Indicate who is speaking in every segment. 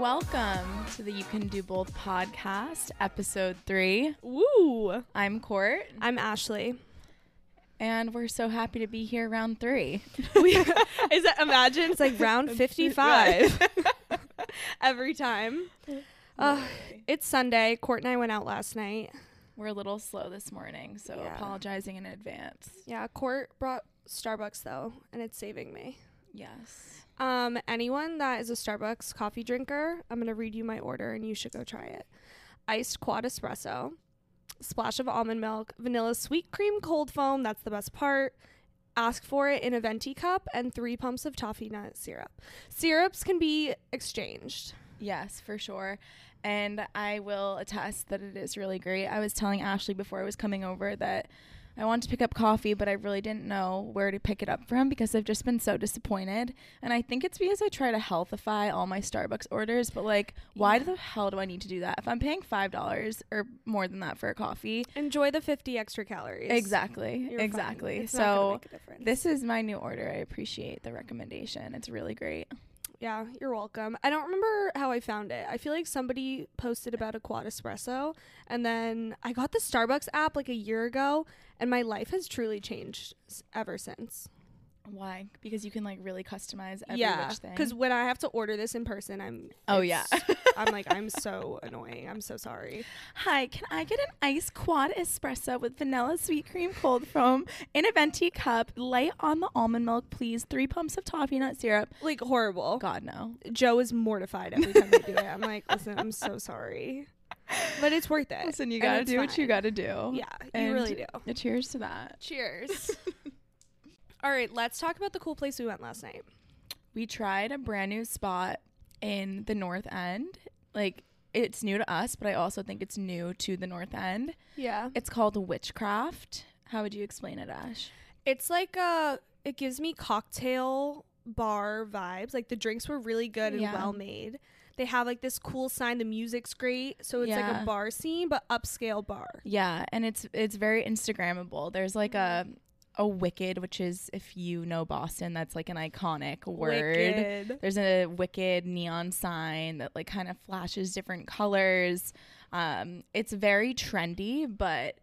Speaker 1: Welcome to the You Can Do Both podcast, episode three.
Speaker 2: Woo!
Speaker 1: I'm Court,
Speaker 2: I'm Ashley.
Speaker 1: and we're so happy to be here round three.
Speaker 2: We, is that imagine it's like round 55 every time. Uh, it's Sunday. Court and I went out last night.
Speaker 1: We're a little slow this morning, so
Speaker 2: Yeah.
Speaker 1: apologizing in advance.
Speaker 2: Yeah, Court brought Starbucks though, and it's saving me.
Speaker 1: Yes.
Speaker 2: Um, anyone that is a Starbucks coffee drinker, I'm gonna read you my order, and you should go try it. Iced quad espresso, splash of almond milk, vanilla sweet cream cold foam. That's the best part. Ask for it in a venti cup and three pumps of toffee nut syrup. Syrups can be exchanged.
Speaker 1: Yes, for sure. And I will attest that it is really great. I was telling Ashley before I was coming over that I wanted to pick up coffee, but I really didn't know where to pick it up from because I've just been so disappointed. And I think it's because I try to healthify all my Starbucks orders, but like, why
Speaker 2: Yeah.
Speaker 1: the hell do I need to do that? If I'm paying $5 or more than that for a coffee,
Speaker 2: Enjoy the 50 extra calories.
Speaker 1: exactly.
Speaker 2: You're
Speaker 1: exactly. So, this is my new order. I appreciate the recommendation. It's really great.
Speaker 2: Yeah, you're welcome. I don't remember how I found it. I feel like somebody posted about a quad espresso, and then I got the Starbucks app like a year ago, and my life has truly changed s- ever since.
Speaker 1: Why? Because you can like really customize every
Speaker 2: yeah,
Speaker 1: which thing.
Speaker 2: because when I have to order this in person, I'm
Speaker 1: Oh, yeah.
Speaker 2: I'm like I'm so annoying. I'm so sorry.
Speaker 1: Hi, can I get an iced quad espresso with vanilla sweet cream cold foam in a venti cup, light on the almond milk, please? Three pumps of toffee nut syrup.
Speaker 2: Like horrible.
Speaker 1: God no.
Speaker 2: Joe is mortified every time I do it. I'm like, listen, I'm so sorry, but it's worth it.
Speaker 1: Listen, you gotta do what you gotta do.
Speaker 2: Yeah, you
Speaker 1: And
Speaker 2: really do.
Speaker 1: Cheers to that.
Speaker 2: Cheers. All right, let's talk about the cool place we went last night.
Speaker 1: We tried a brand new spot in the North End. Like it's new to us, but I also think it's new to the North End.
Speaker 2: Yeah.
Speaker 1: It's called Witchcraft. How would you explain it, Ash?
Speaker 2: It's like a it gives me cocktail bar vibes. Like the drinks were really good and
Speaker 1: Yeah.
Speaker 2: well made. They have like this cool sign, the music's great. So it's like a bar scene but upscale bar.
Speaker 1: Yeah, and it's it's very Instagrammable. There's like a a wicked, which is if you know Boston, that's like an iconic word.
Speaker 2: Wicked.
Speaker 1: There's a wicked neon sign that like kind of flashes different colors. Um, it's very trendy, but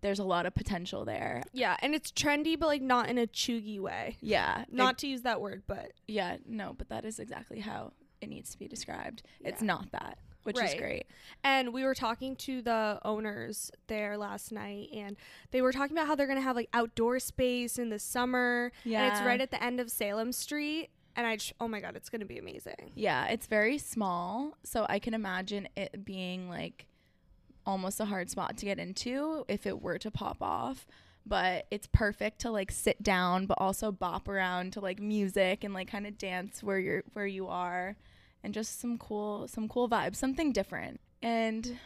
Speaker 1: there's a lot of potential there.
Speaker 2: Yeah, and it's trendy but like not in a chuggy way.
Speaker 1: Yeah,
Speaker 2: Not to use that word, but
Speaker 1: yeah, no, but that is exactly how it needs to be described. It's not that, which is great.
Speaker 2: and we were talking to the owners there last night and they were talking about how they're going to have like outdoor space in the summer Yeah. and it's right at the end of Salem Street and I just, oh my god, it's going to be amazing.
Speaker 1: Yeah, it's very small, so I can imagine it being like almost a hard spot to get into if it were to pop off. But it's perfect to like sit down, but also bop around to like music and like kind of dance where you're where you are, and just some cool some cool vibes, something different. And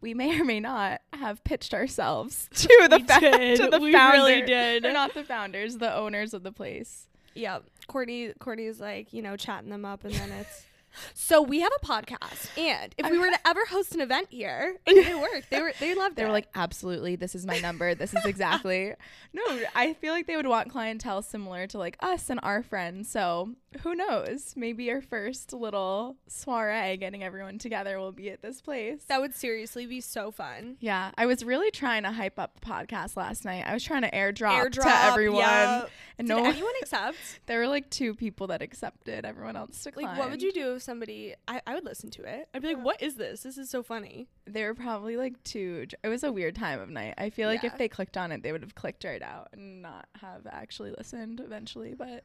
Speaker 1: we may or may not have pitched ourselves to the
Speaker 2: We
Speaker 1: fa-
Speaker 2: did.
Speaker 1: to the
Speaker 2: We
Speaker 1: founder.
Speaker 2: really did.
Speaker 1: They're not the founders, the owners of the place.
Speaker 2: Yeah, Courtney. Courtney's like, you know, chatting them up, and then it's. so we have a podcast, and if we were to ever host an event here, it didn't work. They were they loved
Speaker 1: They
Speaker 2: it.
Speaker 1: were like, absolutely, this is my number. This is exactly. no, I feel like they would want clientele similar to like us and our friends. So who knows? Maybe our first little soiree getting everyone together will be at this place.
Speaker 2: that would seriously be so fun.
Speaker 1: yeah, I was really trying to hype up the podcast last night. I was trying to airdrop,
Speaker 2: Airdrop
Speaker 1: to everyone.
Speaker 2: yeah.
Speaker 1: And
Speaker 2: Did
Speaker 1: no one,
Speaker 2: anyone accept?
Speaker 1: there were like two people that accepted. Everyone else declined.
Speaker 2: Like, what would you do if somebody? I, I would listen to it. I'd be like, "What is this? This is so funny."
Speaker 1: They were probably like too. It was a weird time of night. I feel like
Speaker 2: Yeah.
Speaker 1: if they clicked on it, they would have clicked right out and not have actually listened eventually. But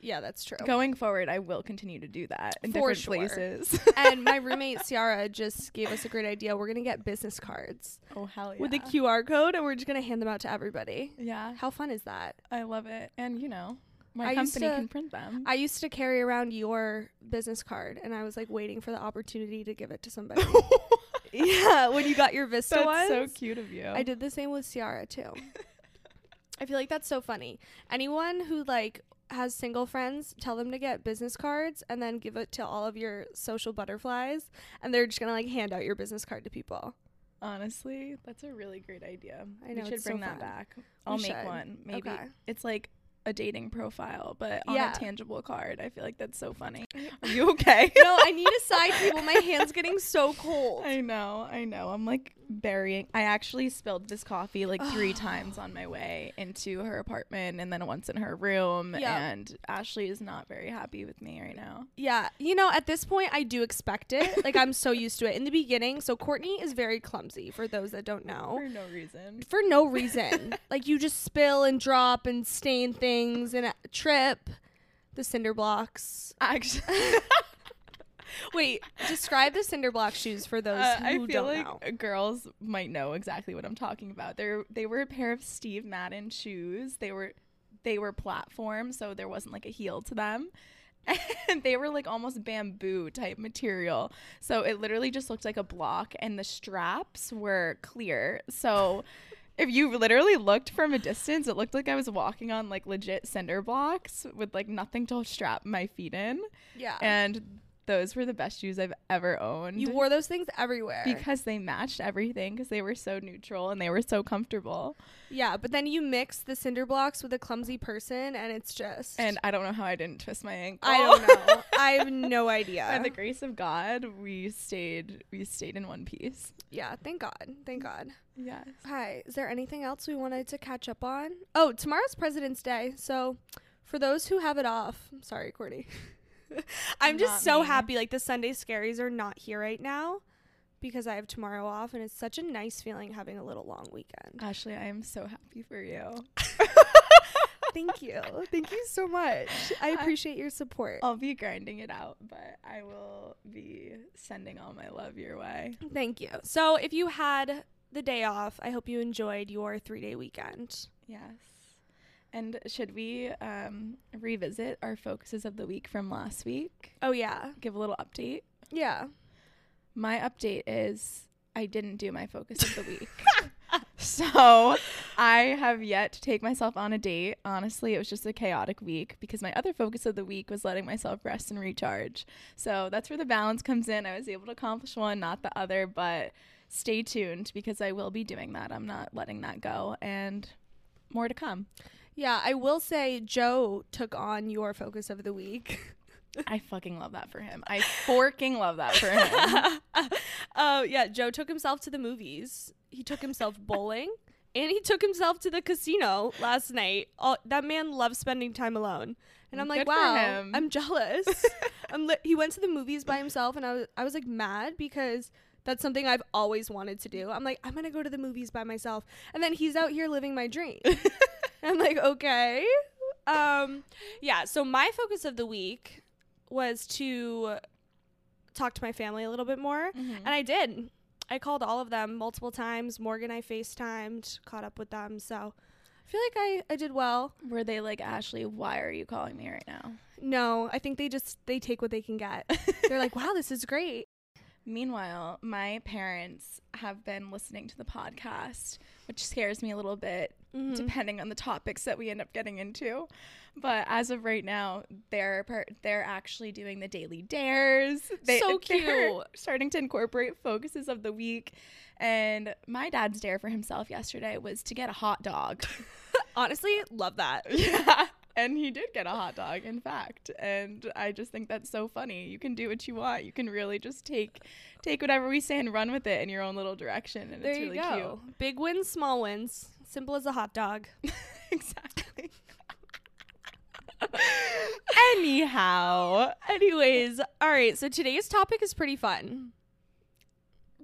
Speaker 2: Yeah, that's true.
Speaker 1: going forward, I will continue to do that in
Speaker 2: For
Speaker 1: different
Speaker 2: sure.
Speaker 1: places.
Speaker 2: and my roommate Ciara just gave us a great idea. We're gonna get business cards
Speaker 1: oh hell yeah!
Speaker 2: with a QR code, and we're just gonna hand them out to everybody.
Speaker 1: yeah,
Speaker 2: How fun is that?
Speaker 1: I love it. And you know, my
Speaker 2: I
Speaker 1: company
Speaker 2: to-
Speaker 1: can print them.
Speaker 2: I used to carry around your business card, and I was like waiting for the opportunity to give it to somebody. yeah, when you got your Vista
Speaker 1: That's
Speaker 2: ones.
Speaker 1: so cute of you.
Speaker 2: I did the same with Ciara too. I feel like that's so funny. Anyone who like has single friends, tell them to get business cards and then give it to all of your social butterflies, and they're just gonna like hand out your business card to people.
Speaker 1: Honestly, that's a really great idea.
Speaker 2: I know,
Speaker 1: we should
Speaker 2: it's so
Speaker 1: bring that
Speaker 2: fun.
Speaker 1: back. I'll make
Speaker 2: should.
Speaker 1: one. Maybe
Speaker 2: Okay.
Speaker 1: it's like a dating profile, but on
Speaker 2: Yeah.
Speaker 1: a tangible card. I feel like that's so funny. Are you okay?
Speaker 2: no, I need a side table. My hand's getting so cold.
Speaker 1: I know, I know. I'm like burying. I actually spilled this coffee like three times on my way into her apartment and then once in her room.
Speaker 2: Yeah.
Speaker 1: And Ashley is not very happy with me right now.
Speaker 2: Yeah, you know, at this point, I do expect it. Like, I'm so used to it. In the beginning, so Courtney is very clumsy, for those that don't know.
Speaker 1: For no reason.
Speaker 2: For no reason. like, you just spill and drop and stain things and uh, trip the cinder blocks.
Speaker 1: Actually,
Speaker 2: Wait, describe the cinder block shoes for those
Speaker 1: uh,
Speaker 2: who
Speaker 1: I feel
Speaker 2: don't
Speaker 1: like
Speaker 2: know.
Speaker 1: girls might know exactly what I'm talking about. They're they were a pair of Steve Madden shoes. They were they were platform, so there wasn't like a heel to them. And they were like almost bamboo type material. So it literally just looked like a block and the straps were clear. So if you literally looked from a distance, it looked like I was walking on like legit cinder blocks with like nothing to strap my feet in.
Speaker 2: Yeah.
Speaker 1: And those were the best shoes I've ever owned.
Speaker 2: you wore those things everywhere.
Speaker 1: because they matched everything because they were so neutral and they were so comfortable.
Speaker 2: yeah, but then you mix the cinder blocks with a clumsy person, and it's just.
Speaker 1: And I don't know how I didn't twist my ankle.
Speaker 2: I don't know. I have no idea.
Speaker 1: By the grace of God, we stayed we stayed in one piece.
Speaker 2: yeah, thank God. Thank God.
Speaker 1: Yes.
Speaker 2: Hi, is there anything else we wanted to catch up on? Oh, tomorrow's President's Day. So, for those who have it off, I'm sorry, Courtney. I'm just so
Speaker 1: me.
Speaker 2: happy like the Sunday scaries are not here right now because I have tomorrow off and it's such a nice feeling having a little long weekend.
Speaker 1: Ashley, I am so happy for you.
Speaker 2: Thank you. Thank you so much. I
Speaker 1: I-
Speaker 2: appreciate your support.
Speaker 1: I'll be grinding it out, but I will be sending all my love your way.
Speaker 2: Thank you. So, if you had the day off, I hope you enjoyed your 3-day weekend.
Speaker 1: Yes. And should we um, revisit our focuses of the week from last week?
Speaker 2: Oh yeah.
Speaker 1: Give a little update.
Speaker 2: Yeah.
Speaker 1: My update is I didn't do my focus of the week. so I have yet to take myself on a date. Honestly, it was just a chaotic week because my other focus of the week was letting myself rest and recharge. So that's where the balance comes in. I was able to accomplish one, not the other, but stay tuned because I will be doing that. I'm not letting that go. And more to come.
Speaker 2: Yeah, I will say Joe took on your focus of the week.
Speaker 1: I fucking love that for him. I forking love that for him.
Speaker 2: uh, yeah, Joe took himself to the movies. He took himself bowling, and he took himself to the casino last night. All, that man loves spending time alone, and I'm like,
Speaker 1: Good
Speaker 2: wow. I'm jealous. I'm li- he went to the movies by himself, and I was I was like mad because. That's something I've always wanted to do. I'm like, I'm gonna go to the movies by myself, and then he's out here living my dream. I'm like, okay. Um, yeah. So my focus of the week was to talk to my family a little bit more,
Speaker 1: Mhm.
Speaker 2: and I did. I called all of them multiple times. Morgan, I FaceTimed, caught up with them. So I feel like I, I did well.
Speaker 1: Were they like, Ashley, why are you calling me right now?
Speaker 2: No, I think they just they take what they can get. They're like, wow, this is great.
Speaker 1: Meanwhile, my parents have been listening to the podcast, which scares me a little bit,
Speaker 2: Mhm.
Speaker 1: depending on the topics that we end up getting into. But as of right now, they're they're actually doing the daily dares. They,
Speaker 2: So cute.
Speaker 1: starting to incorporate focuses of the week. And my dad's dare for himself yesterday was to get a hot dog.
Speaker 2: Honestly, love that.
Speaker 1: yeah. And he did get a hot dog, in fact. And I just think that's so funny. You can do what you want. You can really just take take whatever we say and run with it in your own little direction. And
Speaker 2: There
Speaker 1: it's
Speaker 2: you
Speaker 1: really
Speaker 2: go. Big wins, small wins. Simple as a hot dog.
Speaker 1: exactly. Anyhow,
Speaker 2: Anyways, all right. So today's topic is pretty fun.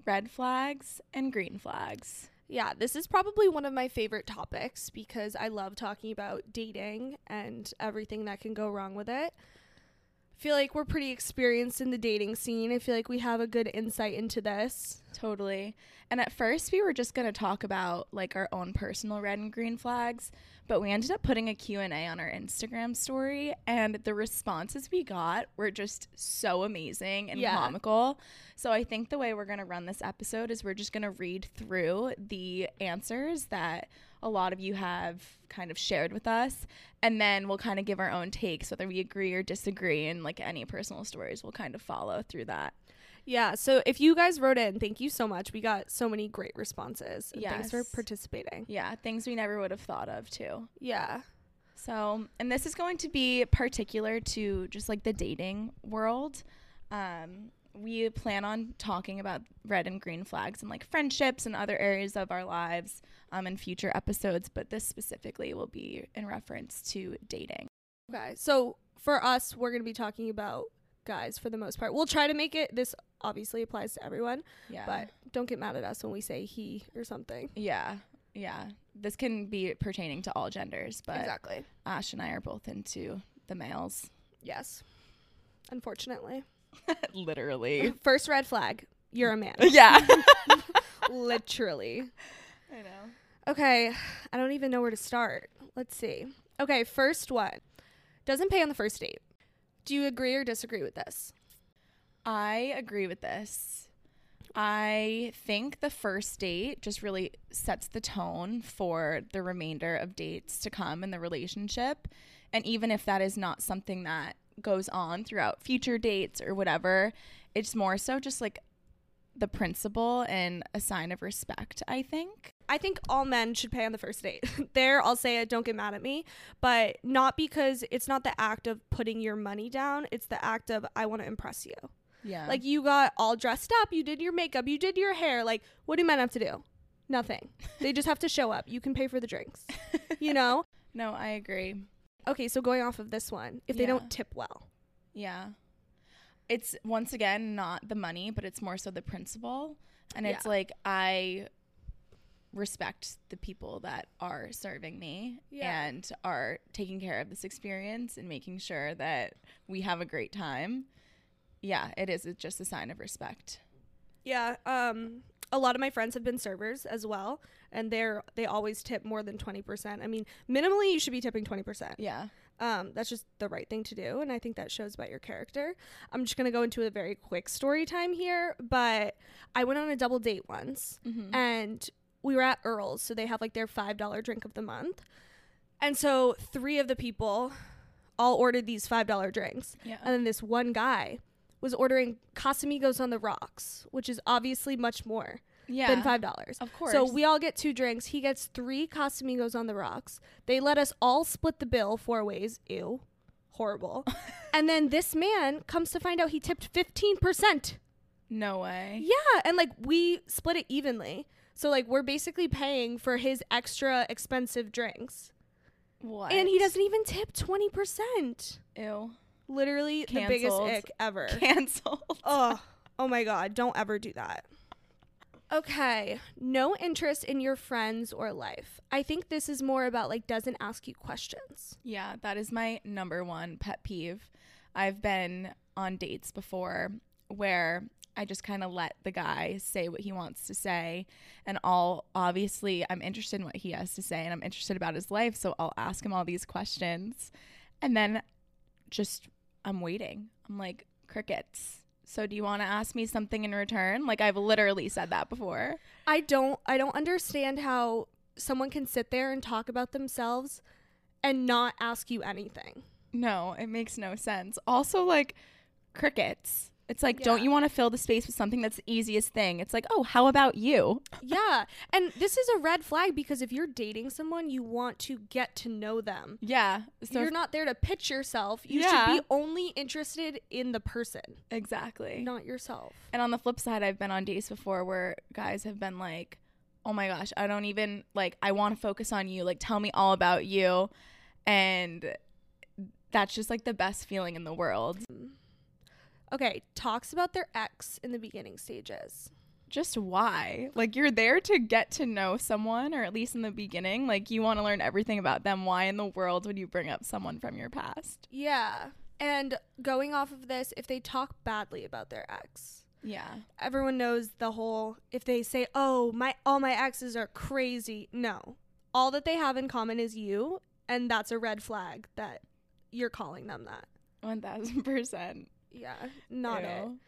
Speaker 1: red flags and green flags.
Speaker 2: Yeah, this is probably one of my favorite topics because I love talking about dating and everything that can go wrong with it. Feel like we're pretty experienced in the dating scene. I feel like we have a good insight into this.
Speaker 1: Totally. And at first we were just going to talk about like our own personal red and green flags, but we ended up putting a Q&A on our Instagram story and the responses we got were just so amazing and
Speaker 2: Yeah.
Speaker 1: comical. So I think the way we're going to run this episode is we're just going to read through the answers that a lot of you have kind of shared with us and then we'll kind of give our own takes whether we agree or disagree and like any personal stories we'll kind of follow through that.
Speaker 2: Yeah, so if you guys wrote in, thank you so much. We got so many great responses. and Thanks for participating.
Speaker 1: Yeah, things we never would have thought of too.
Speaker 2: Yeah.
Speaker 1: So, and this is going to be particular to just like the dating world. Um, we plan on talking about red and green flags and like friendships and other areas of our lives um, in future episodes, but this specifically will be in reference to dating.
Speaker 2: Okay. So for us, we're going to be talking about guys for the most part. We'll try to make it this obviously applies to everyone,
Speaker 1: Yeah.
Speaker 2: but don't get mad at us when we say he or something.
Speaker 1: yeah. Yeah. This can be pertaining to all genders, but
Speaker 2: exactly.
Speaker 1: Ash and I are both into the males.
Speaker 2: Yes. Unfortunately.
Speaker 1: Literally.
Speaker 2: First red flag. You're a man.
Speaker 1: yeah.
Speaker 2: Literally.
Speaker 1: I know.
Speaker 2: Okay, I don't even know where to start. Let's see. Okay, first one. Doesn't pay on the first date. Do you agree or disagree with this?
Speaker 1: I agree with this. I think the first date just really sets the tone for the remainder of dates to come in the relationship. And even if that is not something that goes on throughout future dates or whatever, it's more so just like the principle and a sign of respect, I think.
Speaker 2: I think all men should pay on the first date. there, I'll say it, don't get mad at me, but not because it's not the act of putting your money down, it's the act of I want to impress you.
Speaker 1: Yeah.
Speaker 2: Like you got all dressed up, you did your makeup, you did your hair. Like, what do men have to do? Nothing. they just have to show up. You can pay for the drinks. You know?
Speaker 1: no, I agree.
Speaker 2: Okay, so going off of this one, if they don't tip well.
Speaker 1: Yeah. It's once again not the money, but it's more so the principle. And it's
Speaker 2: Yeah.
Speaker 1: like I respect the people that are serving me
Speaker 2: Yeah.
Speaker 1: and are taking care of this experience and making sure that we have a great time. Yeah, it is it's just a sign of respect.
Speaker 2: Yeah, um a lot of my friends have been servers as well, and they're they always tip more than 20%. I mean, minimally you should be tipping 20%.
Speaker 1: Yeah.
Speaker 2: Um, that's just the right thing to do, and I think that shows about your character. I'm just gonna go into a very quick story time here, but I went on a double date once,
Speaker 1: Mm-hmm.
Speaker 2: and we were at Earl's, so they have like their five dollar drink of the month, and so three of the people all ordered these five dollar drinks,
Speaker 1: Yeah.
Speaker 2: and then this one guy was ordering Casamigos on the rocks, which is obviously much more
Speaker 1: yeah.
Speaker 2: than five dollars.
Speaker 1: Of course.
Speaker 2: So we all get two drinks. He gets three Casamigos on the rocks. They let us all split the bill four ways. Ew. Horrible. and then this man comes to find out he tipped 15%.
Speaker 1: no way.
Speaker 2: Yeah. And like we split it evenly. So like we're basically paying for his extra expensive drinks.
Speaker 1: What?
Speaker 2: And he doesn't even tip 20%.
Speaker 1: Ew.
Speaker 2: Literally the biggest
Speaker 1: Canceled.
Speaker 2: ick ever.
Speaker 1: Cancelled.
Speaker 2: oh, oh my god, don't ever do that. Okay, no interest in your friends or life. I think this is more about like doesn't ask you questions.
Speaker 1: Yeah, that is my number one pet peeve. I've been on dates before where I just kind of let the guy say what he wants to say. And all obviously, I'm interested in what he has to say and I'm interested about his life. So I'll ask him all these questions. And then just, I'm waiting. I'm like, crickets. So do you want to ask me something in return? Like, I've literally said that before.
Speaker 2: I don't I don't understand how someone can sit there and talk about themselves and not ask you anything.
Speaker 1: No, it makes no sense. Also, like crickets. It's like, don't you want to fill the space with something that's the easiest thing? It's like, oh, how about you?
Speaker 2: yeah, and this is a red flag because if you're dating someone, you want to get to know them.
Speaker 1: Yeah. So
Speaker 2: you're not there to pitch yourself. You
Speaker 1: Yeah.
Speaker 2: should be only interested in the person,
Speaker 1: exactly.
Speaker 2: not yourself.
Speaker 1: And on the flip side, I've been on dates before where guys have been like, oh my gosh, I don't even like, I want to focus on you. Like, tell me all about you. And that's just like the best feeling in the world. Mm.
Speaker 2: Okay, talks about their ex in the beginning stages.
Speaker 1: Just why? Like, you're there to get to know someone, or at least in the beginning. Like, you want to learn everything about them. Why in the world would you bring up someone from your past?
Speaker 2: Yeah. And going off of this, if they talk badly about their ex,
Speaker 1: Yeah.
Speaker 2: everyone knows the whole if they say, "Oh, my all my exes are crazy." No. All that they have in common is you, and that's a red flag that you're calling them that.
Speaker 1: 1000%.
Speaker 2: Yeah, not it.
Speaker 1: Ew.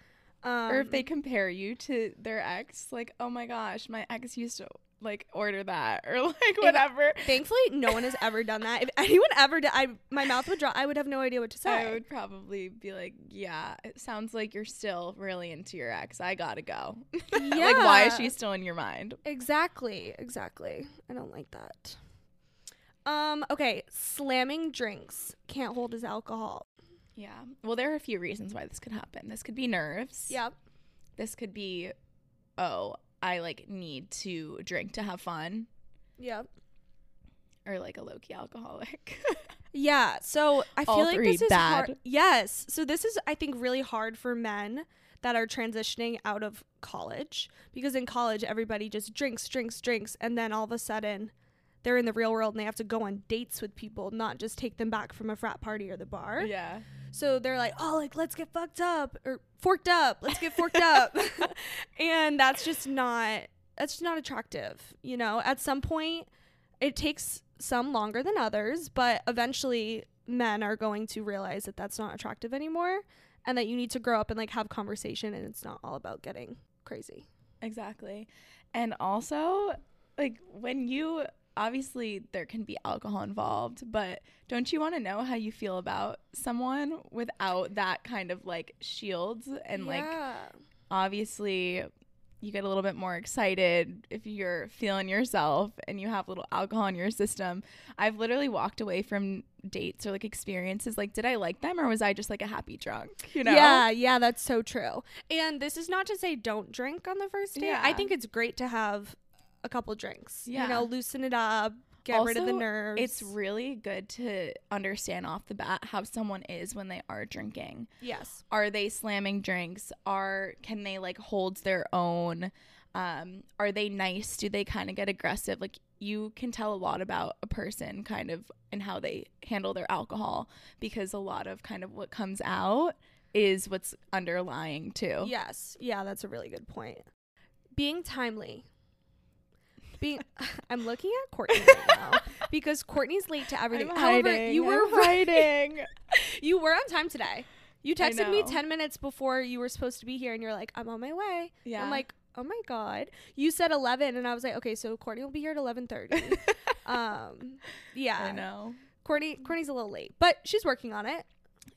Speaker 2: Um,
Speaker 1: or if they compare you to their ex, like, oh my gosh, my ex used to like order that, or like whatever.
Speaker 2: Thankfully, no one has ever done that. If anyone ever did, I my mouth would drop. I would have no idea what to say.
Speaker 1: I would probably be like, yeah, it sounds like you're still really into your ex. I gotta go. Yeah. like, why is she still in your mind?
Speaker 2: Exactly, exactly. I don't like that. Um, okay, slamming drinks can't hold his alcohol.
Speaker 1: Yeah. Well, there are a few reasons why this could happen. This could be nerves.
Speaker 2: Yep.
Speaker 1: This could be, oh, I like need to drink to have fun,
Speaker 2: Yep.
Speaker 1: or like a low key alcoholic.
Speaker 2: Yeah. So I feel
Speaker 1: All
Speaker 2: like this is
Speaker 1: bad.
Speaker 2: hard. Yes. So this is I think really hard for men that are transitioning out of college because in college everybody just drinks, drinks, drinks, and then all of a sudden they're in the real world and they have to go on dates with people, not just take them back from a frat party or the bar.
Speaker 1: yeah.
Speaker 2: So they're like, oh, like let's get fucked up or forked up. Let's get forked up, and that's just not that's just not attractive. You know, at some point, it takes some longer than others, but eventually, men are going to realize that that's not attractive anymore, and that you need to grow up and like have conversation, and it's not all about getting crazy.
Speaker 1: Exactly. And also, like when you obviously there can be alcohol involved, but don't you want to know how you feel about someone without that kind of like shields and like obviously you get a little bit more excited if you're feeling yourself and you have a little alcohol in your system. I've literally walked away from dates or like experiences like did I like them or was I just like a happy drunk, you know?
Speaker 2: Yeah, yeah, that's so true. And this is not to say don't drink on the first date.
Speaker 1: Yeah.
Speaker 2: I think it's great to have a couple drinks. You know, loosen it up, get rid of the nerves.
Speaker 1: It's really good to understand off the bat how someone is when they are drinking.
Speaker 2: yes.
Speaker 1: Are they slamming drinks? Are can they like hold their own? Um, are they nice? Do they kind of get aggressive? Like you can tell a lot about a person kind of and how they handle their alcohol because a lot of kind of what comes out is what's underlying too.
Speaker 2: Yes. Yeah, that's a really good point. Being timely. Being I'm looking at Courtney right now because Courtney's late to everything.
Speaker 1: I'm
Speaker 2: However,
Speaker 1: hiding.
Speaker 2: you were
Speaker 1: I'm
Speaker 2: you were on time today. You texted me 10 minutes before you were supposed to be here and you're like, "I'm on my way."
Speaker 1: yeah.
Speaker 2: I'm like, "Oh my god." You said 11 and I was like, "Okay, so Courtney will be here at 11:30." um yeah.
Speaker 1: I know.
Speaker 2: Courtney Courtney's a little late, but she's working on it.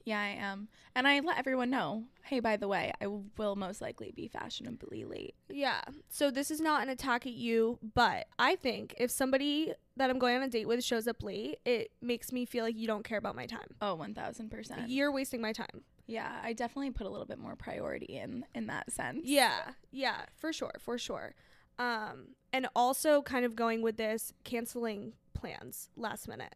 Speaker 1: Yeah, I am. And I let everyone know, hey, by the way, I will most likely be fashionably late.
Speaker 2: Yeah. So this is not an attack at you, but I think if somebody that I'm going on a date with shows up late, it makes me feel like you don't care about my time.
Speaker 1: Oh, 1000%.
Speaker 2: You're wasting my time.
Speaker 1: Yeah, I definitely put a little bit more priority in in that sense.
Speaker 2: Yeah. Yeah, for sure, for sure. Um and also kind of going with this canceling plans last minute.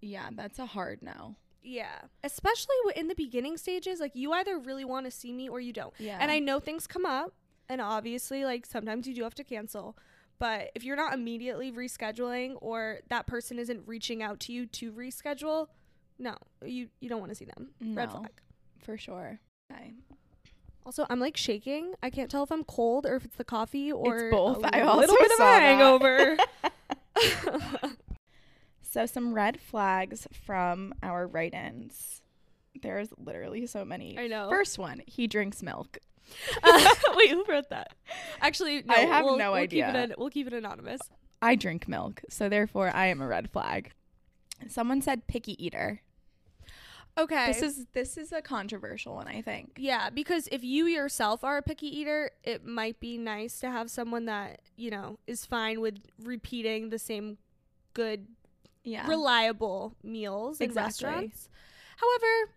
Speaker 1: Yeah, that's a hard no.
Speaker 2: Yeah. Especially in the beginning stages, like you either really want to see me or you don't.
Speaker 1: Yeah.
Speaker 2: And I know things come up, and obviously, like sometimes you do have to cancel. But if you're not immediately rescheduling or that person isn't reaching out to you to reschedule, no, you you don't want to see them. Red
Speaker 1: No.
Speaker 2: flag.
Speaker 1: for sure. Okay.
Speaker 2: Also, I'm like shaking. I can't tell if I'm cold or if it's the coffee or
Speaker 1: both.
Speaker 2: A
Speaker 1: I also a
Speaker 2: little bit of a hangover.
Speaker 1: So some red flags from our write-ins. There's literally so many.
Speaker 2: I know.
Speaker 1: First one, he drinks milk.
Speaker 2: Uh, wait, who wrote that? Actually, no,
Speaker 1: I have
Speaker 2: we'll,
Speaker 1: no
Speaker 2: we'll Keep it
Speaker 1: idea.
Speaker 2: an, we'll keep it anonymous.
Speaker 1: I drink milk, so therefore I am a red flag. Someone said picky eater.
Speaker 2: Okay.
Speaker 1: This is this is a controversial one, I think.
Speaker 2: Yeah, because if you yourself are a picky eater, it might be nice to have someone that, you know, is fine with repeating the same good,
Speaker 1: Yeah.
Speaker 2: reliable meals in
Speaker 1: Exactly.
Speaker 2: restaurants. However,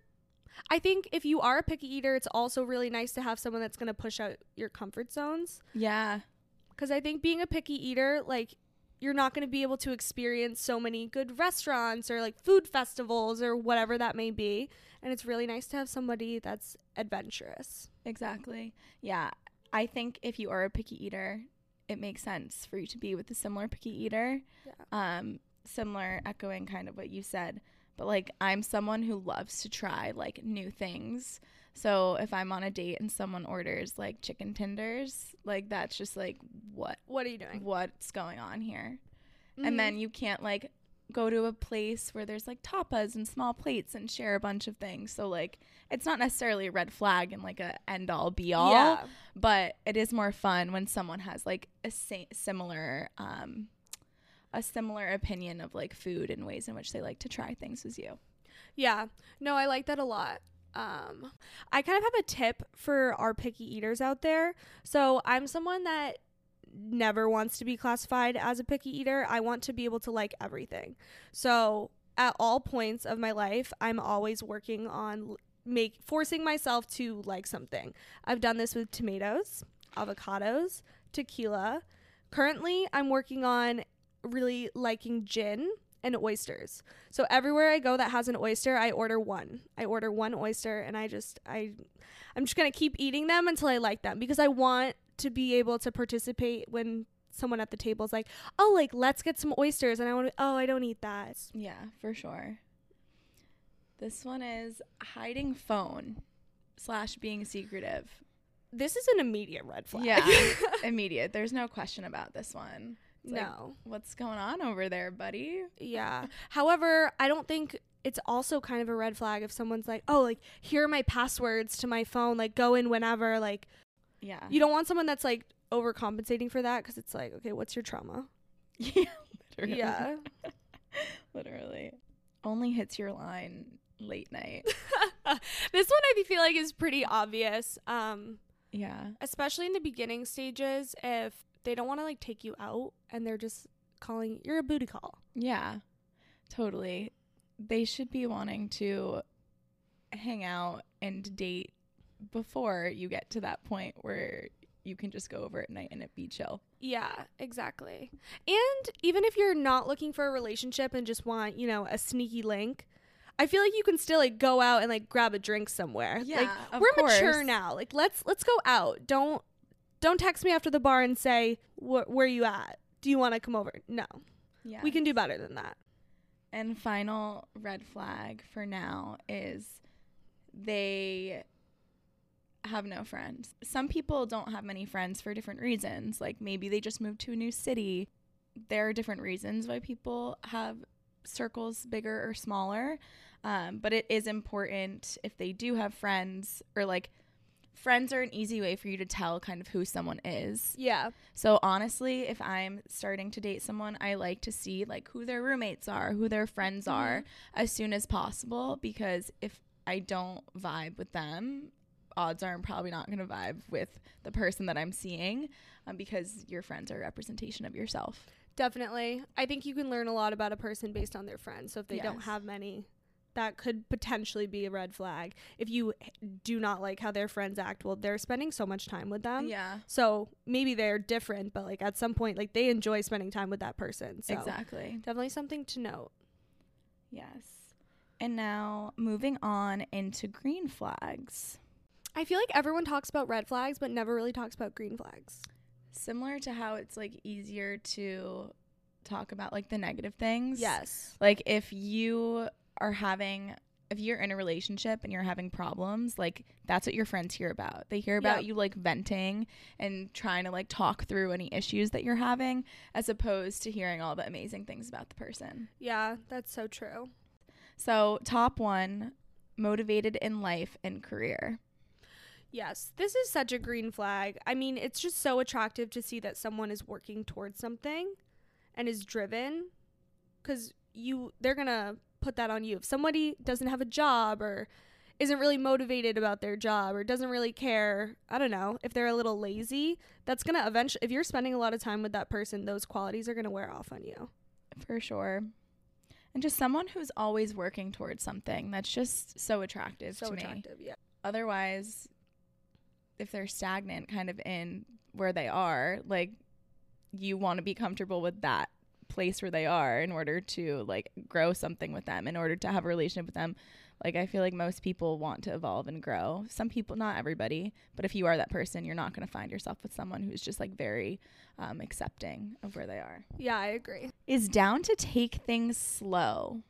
Speaker 2: I think if you are a picky eater, it's also really nice to have someone that's going to push out your comfort zones.
Speaker 1: yeah.
Speaker 2: Because I think being a picky eater, like, you're not going to be able to experience so many good restaurants or like food festivals or whatever that may be. And it's really nice to have somebody that's adventurous.
Speaker 1: Exactly. Yeah. I think if you are a picky eater, it makes sense for you to be with a similar picky eater.
Speaker 2: Yeah.
Speaker 1: Um, similar, echoing kind of what you said. But like, I'm someone who loves to try like new things. So if I'm on a date and someone orders like chicken tenders, like that's just like what
Speaker 2: What are you doing?
Speaker 1: what's going on here?
Speaker 2: Mhm.
Speaker 1: And then you can't like go to a place where there's like tapas and small plates and share a bunch of things. So like it's not necessarily a red flag and like a end all be all,
Speaker 2: yeah,
Speaker 1: but it is more fun when someone has like a sa- similar um a similar opinion of like food and ways in which they like to try things as you.
Speaker 2: yeah. No, I like that a lot. Um, I kind of have a tip for our picky eaters out there. So I'm someone that never wants to be classified as a picky eater. I want to be able to like everything. So at all points of my life, I'm always working on make forcing myself to like something. I've done this with tomatoes, avocados, tequila. Currently, I'm working on really liking gin and oysters. So everywhere I go that has an oyster, I order one. I order one oyster and I just I I'm just going to keep eating them until I like them because I want to be able to participate when someone at the table is like, "Oh, like let's get some oysters." And I want to "Oh, I don't eat that."
Speaker 1: Yeah, for sure. This one is hiding phone slash being secretive.
Speaker 2: This is an immediate red flag.
Speaker 1: Yeah, immediate. There's no question about this one. It's like,
Speaker 2: no.
Speaker 1: what's going on over there, buddy?
Speaker 2: Yeah. However, I don't think it's also kind of a red flag if someone's like, "Oh, like here are my passwords to my phone. Like go in whenever." Like
Speaker 1: Yeah.
Speaker 2: you don't want someone that's like overcompensating for that because it's like, okay, what's your trauma?
Speaker 1: yeah. Literally.
Speaker 2: Yeah.
Speaker 1: Literally. Only hits your line late night.
Speaker 2: this one I feel like is pretty obvious. Um,
Speaker 1: Yeah.
Speaker 2: especially in the beginning stages if they don't want to like take you out and they're just calling you're a booty call.
Speaker 1: Yeah. Totally. They should be wanting to hang out and date before you get to that point where you can just go over at night and it be chill.
Speaker 2: Yeah, exactly. And even if you're not looking for a relationship and just want, you know, a sneaky link, I feel like you can still like go out and like grab a drink somewhere. like
Speaker 1: of
Speaker 2: we're mature now. Like let's let's go out. Don't don't text me after the bar and say where are you at? Do you want to come over? No.
Speaker 1: Yeah.
Speaker 2: We can do better than that.
Speaker 1: And final red flag for now is they have no friends. Some people don't have many friends for different reasons. Like maybe they just moved to a new city. There are different reasons why people have circles bigger or smaller. Um, but it is important if they do have friends or like friends are an easy way for you to tell kind of who someone is.
Speaker 2: Yeah.
Speaker 1: So honestly, if I'm starting to date someone, I like to see like who their roommates are, who their friends are as soon as possible because if I don't vibe with them, odds are I'm probably not going to vibe with the person that I'm seeing um, because your friends are a representation of yourself.
Speaker 2: Definitely. I think you can learn a lot about a person based on their friends. So if they don't have many, that could potentially be a red flag. If you do not like how their friends act, well, they're spending so much time with them.
Speaker 1: yeah.
Speaker 2: So maybe they're different, but like at some point, like they enjoy spending time with that person. So
Speaker 1: Exactly.
Speaker 2: definitely something to note.
Speaker 1: Yes. And now moving on into green flags.
Speaker 2: I feel like everyone talks about red flags, but never really talks about green flags.
Speaker 1: Similar to how it's like easier to talk about like the negative things.
Speaker 2: Yes.
Speaker 1: Like if you are having if you're in a relationship and you're having problems, like that's what your friends hear about. They hear about
Speaker 2: Yep.
Speaker 1: you like venting and trying to like talk through any issues that you're having as opposed to hearing all the amazing things about the person.
Speaker 2: Yeah, that's so true.
Speaker 1: So, top 1, motivated in life and career.
Speaker 2: Yes, this is such a green flag. I mean, it's just so attractive to see that someone is working towards something and is driven cuz you they're going to put that on you. If somebody doesn't have a job or isn't really motivated about their job or doesn't really care, I don't know, if they're a little lazy, that's going to eventually if you're spending a lot of time with that person, those qualities are going to wear off on you.
Speaker 1: For sure. And just someone who's always working towards something. That's just so attractive
Speaker 2: So
Speaker 1: to me.
Speaker 2: attractive, yeah.
Speaker 1: otherwise if they're stagnant kind of in where they are like you want to be comfortable with that place where they are in order to like grow something with them in order to have a relationship with them like i feel like most people want to evolve and grow some people not everybody but if you are that person you're not going to find yourself with someone who's just like very um, accepting of where they are
Speaker 2: Yeah, I agree.
Speaker 1: is down to take things slow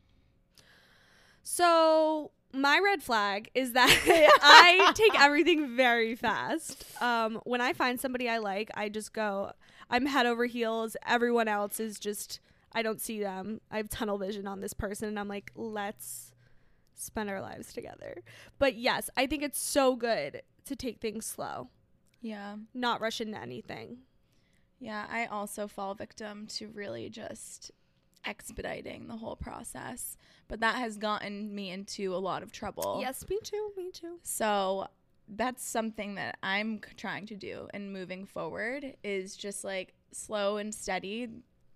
Speaker 2: So my red flag is that I take everything very fast. Um, when I find somebody I like, I just go. I'm head over heels. Everyone else is just. I don't see them. I have tunnel vision on this person, and I'm like, let's spend our lives together. But yes, I think it's so good to take things slow,
Speaker 1: yeah
Speaker 2: not rush into anything.
Speaker 1: Yeah, I also fall victim to really just expediting the whole process, but that has gotten me into a lot of trouble.
Speaker 2: Yes, me too. Me too.
Speaker 1: So that's something that I'm trying to do and moving forward is just like slow and steady.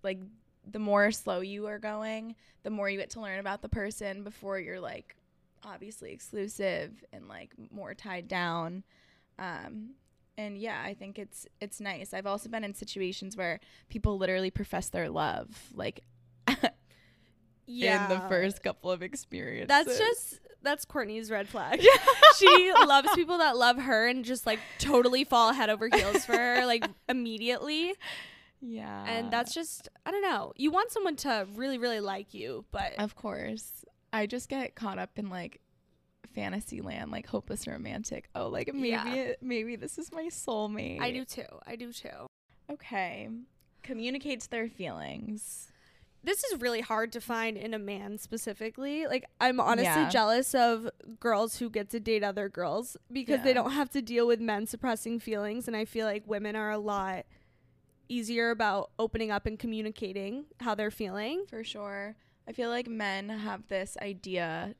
Speaker 1: Like the more slow you are going, the more you get to learn about the person before you're like obviously exclusive and like more tied down. Um, and yeah, I think it's it's nice. I've also been in situations where people literally profess their love like in the first couple of experiences.
Speaker 2: That's just that's Courtney's red flag. she loves people that love her and just like totally fall head over heels for her like immediately.
Speaker 1: yeah.
Speaker 2: And that's just I don't know. You want someone to really really like you, but
Speaker 1: Of course. I just get caught up in like fantasy land, like hopeless romantic. Oh, like maybe
Speaker 2: Yeah.
Speaker 1: it, maybe this is my soulmate.
Speaker 2: I do too. I do too.
Speaker 1: Okay. Communicates their feelings.
Speaker 2: This is really hard to find in a man specifically. Like I'm honestly
Speaker 1: Yeah.
Speaker 2: jealous of girls who get to date other girls because they don't have to deal with men suppressing feelings and I feel like women are a lot easier about opening up and communicating how they're feeling.
Speaker 1: For sure. I feel like men have this idea,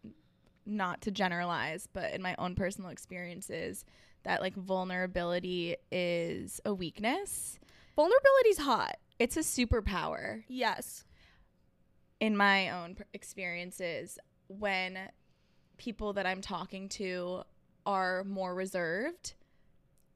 Speaker 1: not to generalize, but in my own personal experiences, that like vulnerability is a weakness.
Speaker 2: Vulnerability's hot.
Speaker 1: It's a superpower.
Speaker 2: Yes.
Speaker 1: In my own experiences when people that I'm talking to are more reserved,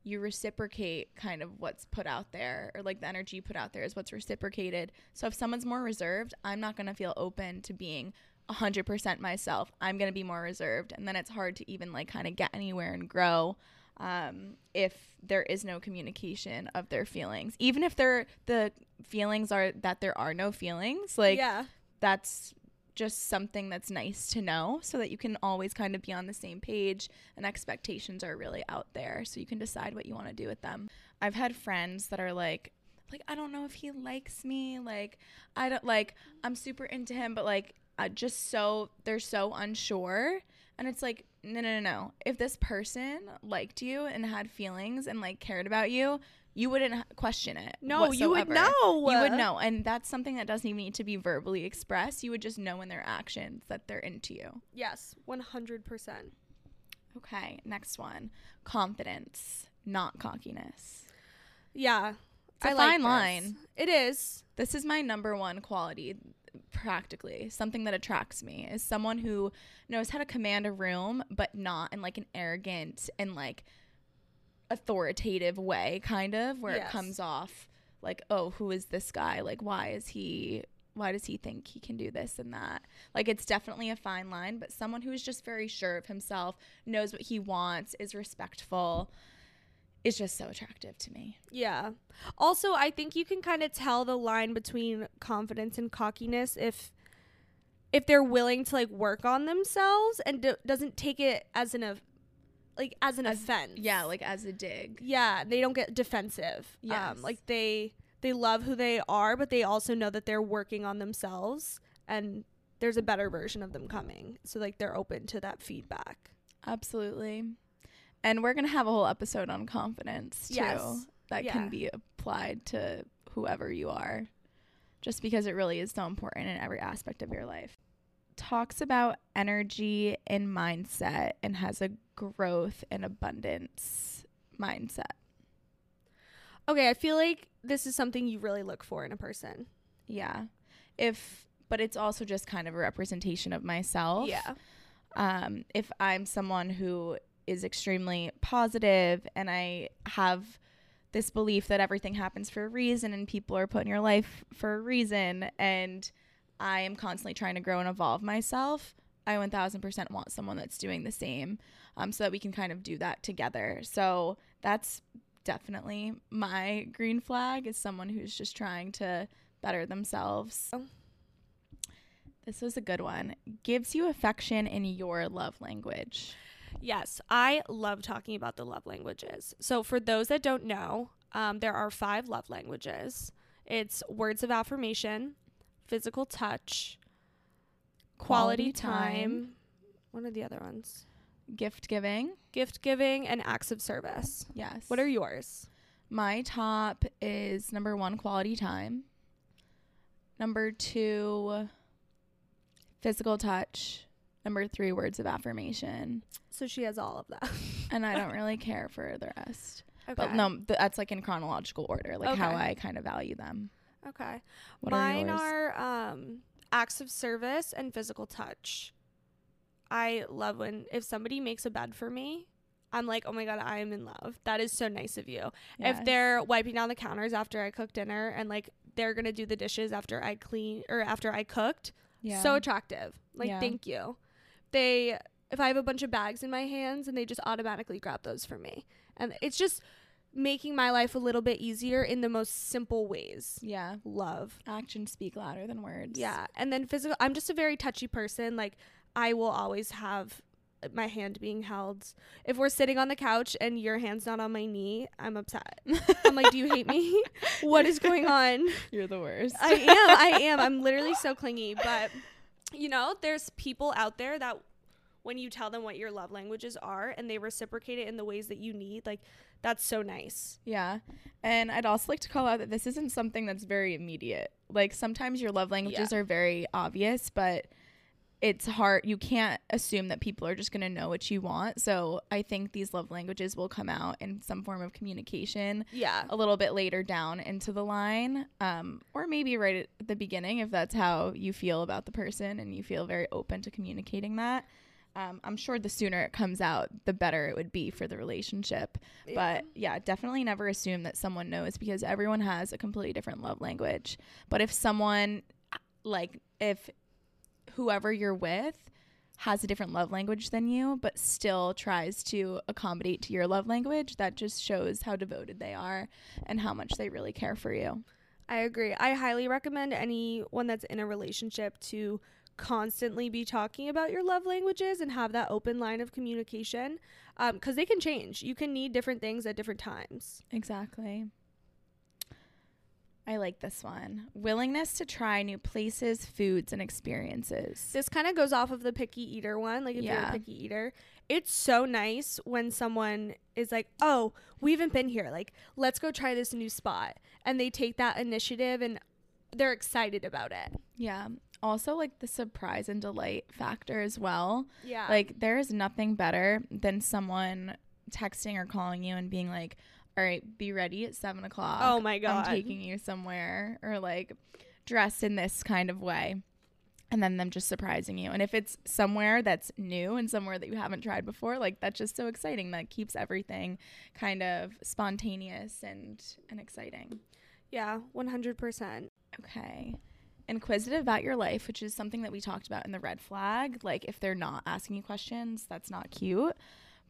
Speaker 1: you reciprocate kind of what's put out there or like the energy put out there is what's reciprocated. So if someone's more reserved, I'm not going to feel open to being 100% myself. I'm going to be more reserved and then it's hard to even like kind of get anywhere and grow um, if there is no communication of their feelings. Even if they're the feelings are that there are no feelings, like
Speaker 2: yeah.
Speaker 1: That's just something that's nice to know so that you can always kind of be on the same page and expectations are really out there so you can decide what you want to do with them. I've had friends that are like like I don't know if he likes me, like I don't like I'm super into him but like uh, just so they're so unsure and it's like no no no no. If this person liked you and had feelings and like cared about you, you wouldn't question it.
Speaker 2: No, you would know.
Speaker 1: You would know. And that's something that doesn't even need to be verbally expressed. You would just know in their actions that they're into you.
Speaker 2: Yes, 100%.
Speaker 1: Okay, next one confidence, not cockiness.
Speaker 2: Yeah.
Speaker 1: It's a
Speaker 2: I
Speaker 1: fine
Speaker 2: this.
Speaker 1: line.
Speaker 2: It is.
Speaker 1: This is my number one quality, practically. Something that attracts me is someone who knows how to command a room, but not in like an arrogant and like authoritative way, kind of, where
Speaker 2: Yes.
Speaker 1: it comes off like, oh, who is this guy? Like, why is he. Why does he think he can do this and that? Like, it's definitely a fine line, but someone who is just very sure of himself, knows what he wants, is respectful, is just so attractive to me.
Speaker 2: Yeah. Also, I think you can kind of tell the line between confidence and cockiness if if they're willing to like work on themselves and do- doesn't take it as an like as an
Speaker 1: As-
Speaker 2: offense.
Speaker 1: Yeah, like as a dig.
Speaker 2: yeah, they don't get defensive.
Speaker 1: Yeah,
Speaker 2: Um, like they they love who they are, but they also know that they're working on themselves and there's a better version of them coming. So like they're open to that feedback.
Speaker 1: Absolutely. And we're going to have a whole episode on confidence too
Speaker 2: Yes.
Speaker 1: that
Speaker 2: Yeah.
Speaker 1: can be applied to whoever you are just because it really is so important in every aspect of your life. Talks about energy and mindset and has a growth and abundance mindset.
Speaker 2: Okay, I feel like this is something you really look for in a person.
Speaker 1: Yeah. If but it's also just kind of a representation of myself.
Speaker 2: Yeah.
Speaker 1: um, if I'm someone who is extremely positive and I have this belief that everything happens for a reason and people are put in your life for a reason and I am constantly trying to grow and evolve myself, I 1000% want someone that's doing the same um, so that we can kind of do that together. So that's definitely my green flag is someone who's just trying to better themselves.
Speaker 2: Oh.
Speaker 1: This was a good one. Gives you affection in your love language.
Speaker 2: Yes, I love talking about the love languages. So, for those that don't know, um, there are five love languages it's words of affirmation, physical touch, quality,
Speaker 1: Quality
Speaker 2: time.
Speaker 1: time.
Speaker 2: What are the other ones?
Speaker 1: Gift giving.
Speaker 2: Gift giving and acts of service.
Speaker 1: Yes.
Speaker 2: What are yours?
Speaker 1: my top is number one, quality time. Number two, physical touch. Number three, words of affirmation.
Speaker 2: So, she has all of that.
Speaker 1: and I don't really care for the rest.
Speaker 2: Okay.
Speaker 1: But no, th- that's like in chronological order, like how I kind of value them.
Speaker 2: Okay.
Speaker 1: What
Speaker 2: Mine
Speaker 1: are yours?
Speaker 2: are um acts of service and physical touch. I love when if somebody makes a bed for me, I'm like, "Oh my god, I am in love." That is so nice of you.
Speaker 1: Yes.
Speaker 2: If they're wiping down the counters after I cook dinner and like they're to do the dishes after I clean or after I cooked,
Speaker 1: yeah.
Speaker 2: so attractive. Like,
Speaker 1: Yeah.
Speaker 2: thank you. They if I have a bunch of bags in my hands and they just automatically grab those for me. And it's just making my life a little bit easier in the most simple ways.
Speaker 1: yeah,
Speaker 2: Love.
Speaker 1: actions speak louder than words.
Speaker 2: Yeah. And then physical I'm just a very touchy person. Like I will always have my hand being held. If we're sitting on the couch and your hand's not on my knee, I'm upset. I'm like, "Do you hate me? What is going on?"
Speaker 1: You're the worst.
Speaker 2: I am. I am. I'm literally so clingy, but you know, there's people out there that when you tell them what your love languages are and they reciprocate it in the ways that you need, like that's so nice.
Speaker 1: Yeah. And I'd also like to call out that this isn't something that's very immediate. Like sometimes your love languages are very obvious, but it's hard. You can't assume that people are just going to know what you want. So I think these love languages will come out in some form of communication
Speaker 2: Yeah.
Speaker 1: a little bit later down into the line, um, or maybe right at the beginning if that's how you feel about the person and you feel very open to communicating that. Um, I'm sure the sooner it comes out, the better it would be for the relationship. But yeah, definitely never assume that someone knows because everyone has a completely different love language. But if someone, like, if whoever you're with has a different love language than you, but still tries to accommodate to your love language, that just shows how devoted they are and how much they really care for you.
Speaker 2: I agree. I highly recommend anyone that's in a relationship to constantly be talking about your love languages and have that open line of communication um, because they can change. You can need different things at different times.
Speaker 1: Exactly. I like this one. Willingness to try new places, foods, and experiences.
Speaker 2: This kind of goes off of the picky eater one. Like if you're a picky eater, it's so nice when someone is like, "Oh, we haven't been here. Like, let's go try this new spot," and they take that initiative and they're excited about it.
Speaker 1: Yeah. Also, like the surprise and delight factor as well.
Speaker 2: Yeah.
Speaker 1: Like, there is nothing better than someone texting or calling you and being like, all right, be ready at seven o'clock.
Speaker 2: Oh my God.
Speaker 1: I'm taking you somewhere, or like dress in this kind of way. And then them just surprising you. And if it's somewhere that's new and somewhere that you haven't tried before, like that's just so exciting. That keeps everything kind of spontaneous and, and exciting.
Speaker 2: yeah, 100%.
Speaker 1: Okay. Inquisitive about your life, which is something that we talked about in the red flag. Like, if they're not asking you questions, that's not cute.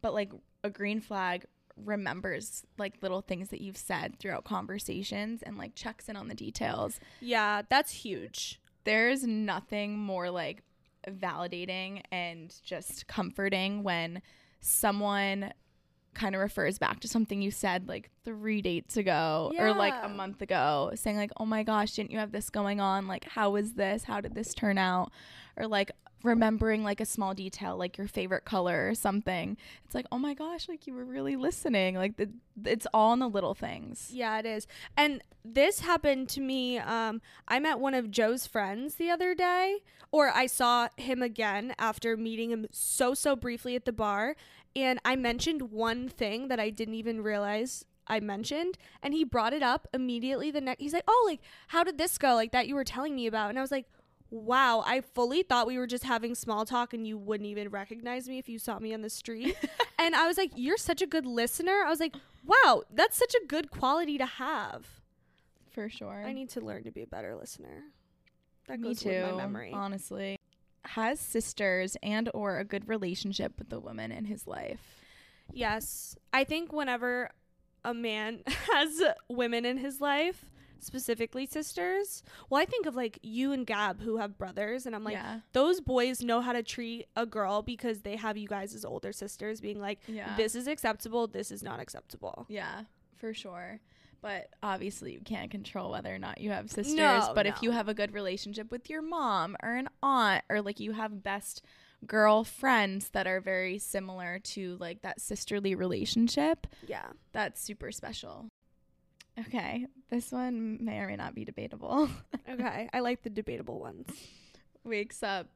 Speaker 1: But, like, a green flag remembers, like, little things that you've said throughout conversations and, like, checks in on the details.
Speaker 2: Yeah, that's huge.
Speaker 1: There's nothing more, like, validating and just comforting when someone kind of refers back to something you said like three dates ago or like a month ago saying like oh my gosh didn't you have this going on like how was this how did this turn out or like remembering like a small detail like your favorite color or something it's like oh my gosh like you were really listening like the, it's all in the little things
Speaker 2: Yeah, it is. And this happened to me. Um, I met one of Joe's friends the other day, or I saw him again after meeting him so, so briefly at the bar. And I mentioned one thing that I didn't even realize I mentioned. And he brought it up immediately the next. He's like, Oh, like, how did this go? Like, that you were telling me about. And I was like, Wow, I fully thought we were just having small talk and you wouldn't even recognize me if you saw me on the street. and I was like, You're such a good listener. I was like, Wow, that's such a good quality to have.
Speaker 1: for sure
Speaker 2: I need to learn to be a better listener. That
Speaker 1: me
Speaker 2: goes
Speaker 1: too
Speaker 2: with my memory.
Speaker 1: honestly has sisters and or a good relationship with the woman in his life
Speaker 2: Yes. I think whenever a man has women in his life, specifically sisters, well, I think of like you and Gab who have brothers, and I'm like,
Speaker 1: yeah
Speaker 2: those boys know how to treat a girl because they have you guys as older sisters being like,
Speaker 1: yeah
Speaker 2: this is acceptable, this is not acceptable.
Speaker 1: Yeah, for sure. But obviously, you can't control whether or not you have sisters.
Speaker 2: No,
Speaker 1: but if you have a good relationship with your mom or an aunt, or like you have best girl friends that are very similar to like that sisterly relationship,
Speaker 2: Yeah.
Speaker 1: that's super special. Okay, this one may or may not be debatable.
Speaker 2: Okay. I like the debatable ones.
Speaker 1: Wakes up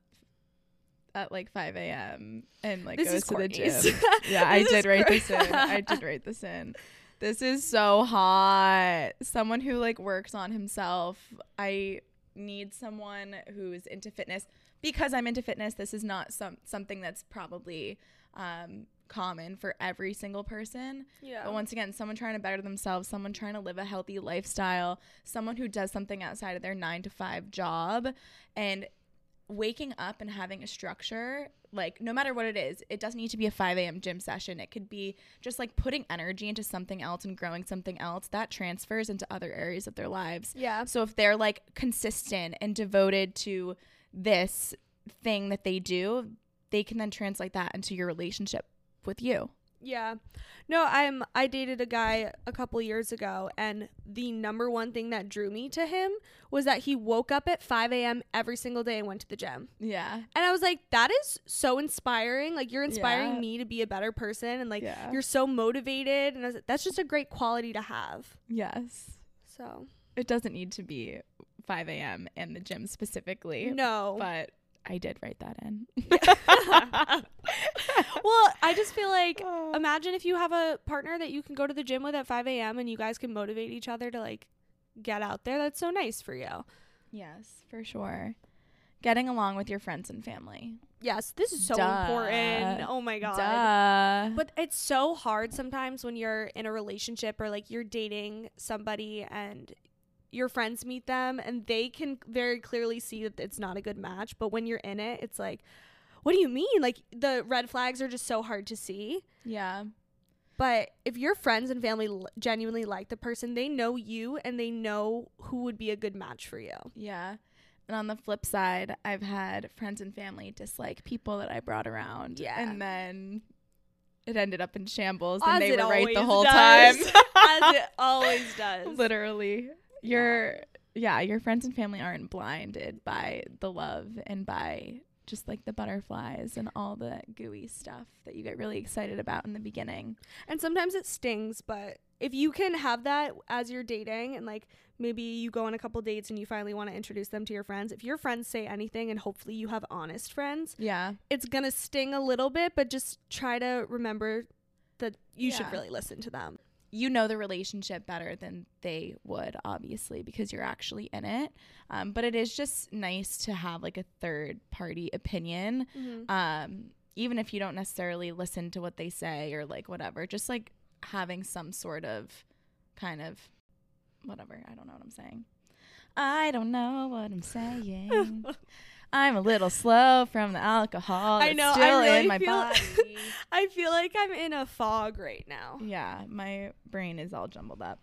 Speaker 1: at like 5 a.m. and like
Speaker 2: This
Speaker 1: goes to the gym. Yeah, I did write this in. I did write this in. This is so hot. Someone who like works on himself. I need someone who's into fitness because I'm into fitness. This is not some something that's probably um, common for every single person.
Speaker 2: Yeah.
Speaker 1: But once again, someone trying to better themselves, someone trying to live a healthy lifestyle, someone who does something outside of their nine to five job, and waking up and having a structure, like no matter what it is, it doesn't need to be a 5 a.m. gym session. It could be just like putting energy into something else and growing something else that transfers into other areas of their lives.
Speaker 2: yeah.
Speaker 1: So if they're like consistent and devoted to this thing that they do, they can then translate that into your relationship with you.
Speaker 2: Yeah. No, I'm I dated a guy a couple years ago and the number one thing that drew me to him was that he woke up at 5 a.m. every single day and went to the gym.
Speaker 1: Yeah.
Speaker 2: And I was like, that is so inspiring. Like you're inspiring
Speaker 1: Yeah.
Speaker 2: me to be a better person and like
Speaker 1: Yeah.
Speaker 2: you're so motivated and I was like, that's just a great quality to have.
Speaker 1: Yes.
Speaker 2: So
Speaker 1: It doesn't need to be 5 a.m. in the gym specifically.
Speaker 2: no.
Speaker 1: But I did write that in.
Speaker 2: well, I just feel like
Speaker 1: Oh.
Speaker 2: imagine if you have a partner that you can go to the gym with at 5 a.m. and you guys can motivate each other to like get out there. That's so nice for you.
Speaker 1: yes, for sure. Getting along with your friends and family.
Speaker 2: Yes, this is so
Speaker 1: Duh.
Speaker 2: important. Oh my god.
Speaker 1: Duh.
Speaker 2: But it's so hard sometimes when you're in a relationship or like you're dating somebody and your friends meet them and they can very clearly see that it's not a good match. But when you're in it, it's like, what do you mean? Like the red flags are just so hard to see.
Speaker 1: yeah.
Speaker 2: But if your friends and family l- genuinely like the person, they know you and they know who would be a good match for you.
Speaker 1: Yeah. And on the flip side, I've had friends and family dislike people that I brought around.
Speaker 2: Yeah.
Speaker 1: And then it ended up in shambles
Speaker 2: As
Speaker 1: and they were right the whole
Speaker 2: does.
Speaker 1: time.
Speaker 2: As it always does.
Speaker 1: Literally. Your yeah, your friends and family aren't blinded by the love and by just like the butterflies and all the gooey stuff that you get really excited about in the beginning.
Speaker 2: And sometimes it stings, but if you can have that as you're dating and like maybe you go on a couple dates and you finally want to introduce them to your friends, if your friends say anything and hopefully you have honest friends,
Speaker 1: Yeah.
Speaker 2: it's going to sting a little bit, but just try to remember that you should really listen to them.
Speaker 1: You know the relationship better than they would, obviously, because you're actually in it. Um, but it is just nice to have like a third party opinion. Um, even if you don't necessarily listen to what they say or like whatever, just like having some sort of kind of whatever. I don't know what I'm saying. I don't know what I'm saying. I'm a little slow from the alcohol.
Speaker 2: I know, I
Speaker 1: Still
Speaker 2: really
Speaker 1: in my
Speaker 2: feel-
Speaker 1: body.
Speaker 2: I feel like I'm in a fog right now.
Speaker 1: yeah, my brain is all jumbled up.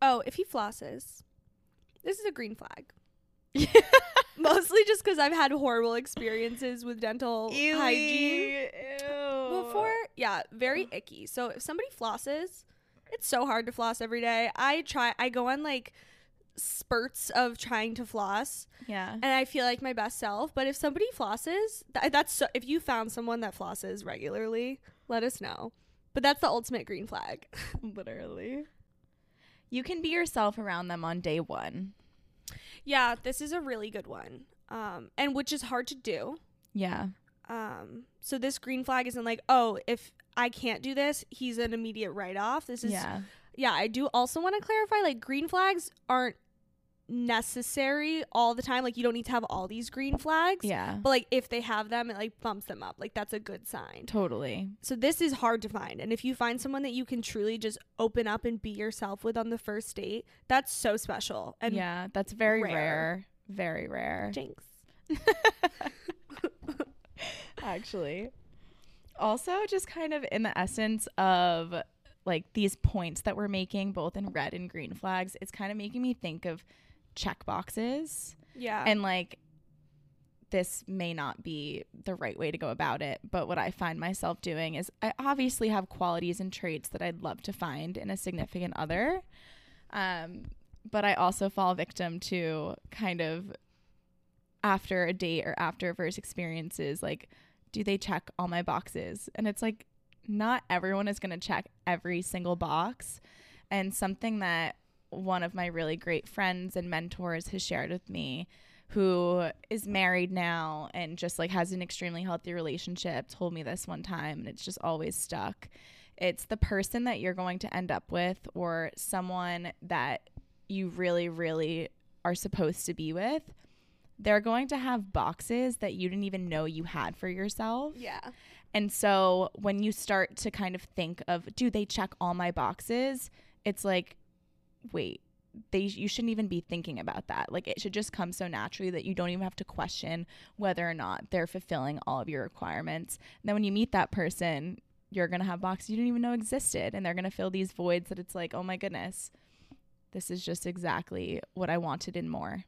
Speaker 2: Oh, if he flosses, this is a green flag. Mostly just because I've had horrible experiences with dental hygiene. before yeah very icky so if somebody flosses it's so hard to floss every day i try i go on like spurts of trying to floss
Speaker 1: Yeah.
Speaker 2: and i feel like my best self but if somebody flosses th- that's so if you found someone that flosses regularly let us know but that's the ultimate green flag
Speaker 1: Literally. You can be yourself around them on day one.
Speaker 2: yeah this is a really good one um and which is hard to do
Speaker 1: Yeah.
Speaker 2: um so this green flag isn't like oh if i can't do this he's an immediate write-off this is
Speaker 1: yeah.
Speaker 2: yeah, I do also want to clarify like green flags aren't necessary all the time. Like you don't need to have all these green flags.
Speaker 1: Yeah.
Speaker 2: But like if they have them, it like bumps them up. Like that's a good sign.
Speaker 1: Totally.
Speaker 2: So this is hard to find. And if you find someone that you can truly just open up and be yourself with on the first date, that's so special. And
Speaker 1: yeah, that's very
Speaker 2: rare.
Speaker 1: rare. Very rare.
Speaker 2: jinx.
Speaker 1: Actually. Also, just kind of in the essence of like these points that we're making, both in red and green flags, it's kind of making me think of check boxes.
Speaker 2: Yeah.
Speaker 1: And like, this may not be the right way to go about it, but what I find myself doing is I obviously have qualities and traits that I'd love to find in a significant other. Um, but I also fall victim to kind of after a date or after first experiences, like, do they check all my boxes? And it's like, not everyone is going to check every single box. And something that one of my really great friends and mentors has shared with me who is married now and just like has an extremely healthy relationship told me this one time and it's just always stuck. It's the person that you're going to end up with or someone that you really really are supposed to be with. They're going to have boxes that you didn't even know you had for yourself.
Speaker 2: Yeah.
Speaker 1: And so when you start to kind of think of, do they check all my boxes? It's like, wait, they you shouldn't even be thinking about that. Like it should just come so naturally that you don't even have to question whether or not they're fulfilling all of your requirements. And then when you meet that person, you're gonna have boxes you didn't even know existed, and they're gonna fill these voids that it's like, oh my goodness, this is just exactly what I wanted and more.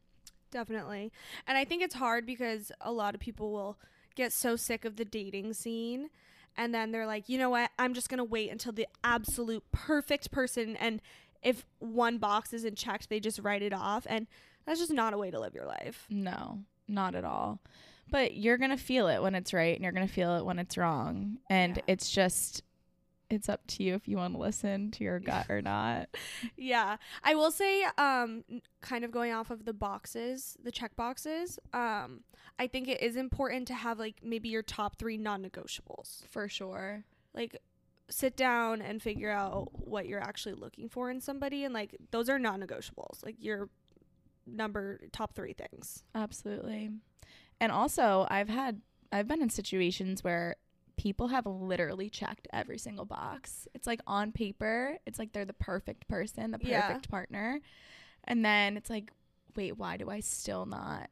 Speaker 2: Definitely. And I think it's hard because a lot of people will get so sick of the dating scene and then they're like, "You know what? I'm just going to wait until the absolute perfect person and if one box isn't checked, they just write it off." And that's just not a way to live your life.
Speaker 1: No, not at all. But you're going to feel it when it's right and you're going to feel it when it's wrong. And
Speaker 2: Yeah.
Speaker 1: it's just it's up to you if you want to listen to your gut or not.
Speaker 2: Yeah. I will say um kind of going off of the boxes, the check boxes, um I think it is important to have like maybe your top 3 non-negotiables.
Speaker 1: For sure.
Speaker 2: like sit down and figure out what you're actually looking for in somebody and like those are non-negotiables like your number top three things
Speaker 1: Absolutely. And also, I've had I've been in situations where people have literally checked every single box. It's like on paper, it's like they're the perfect person, the
Speaker 2: Yeah.
Speaker 1: perfect partner. And then it's like, wait, why do I still not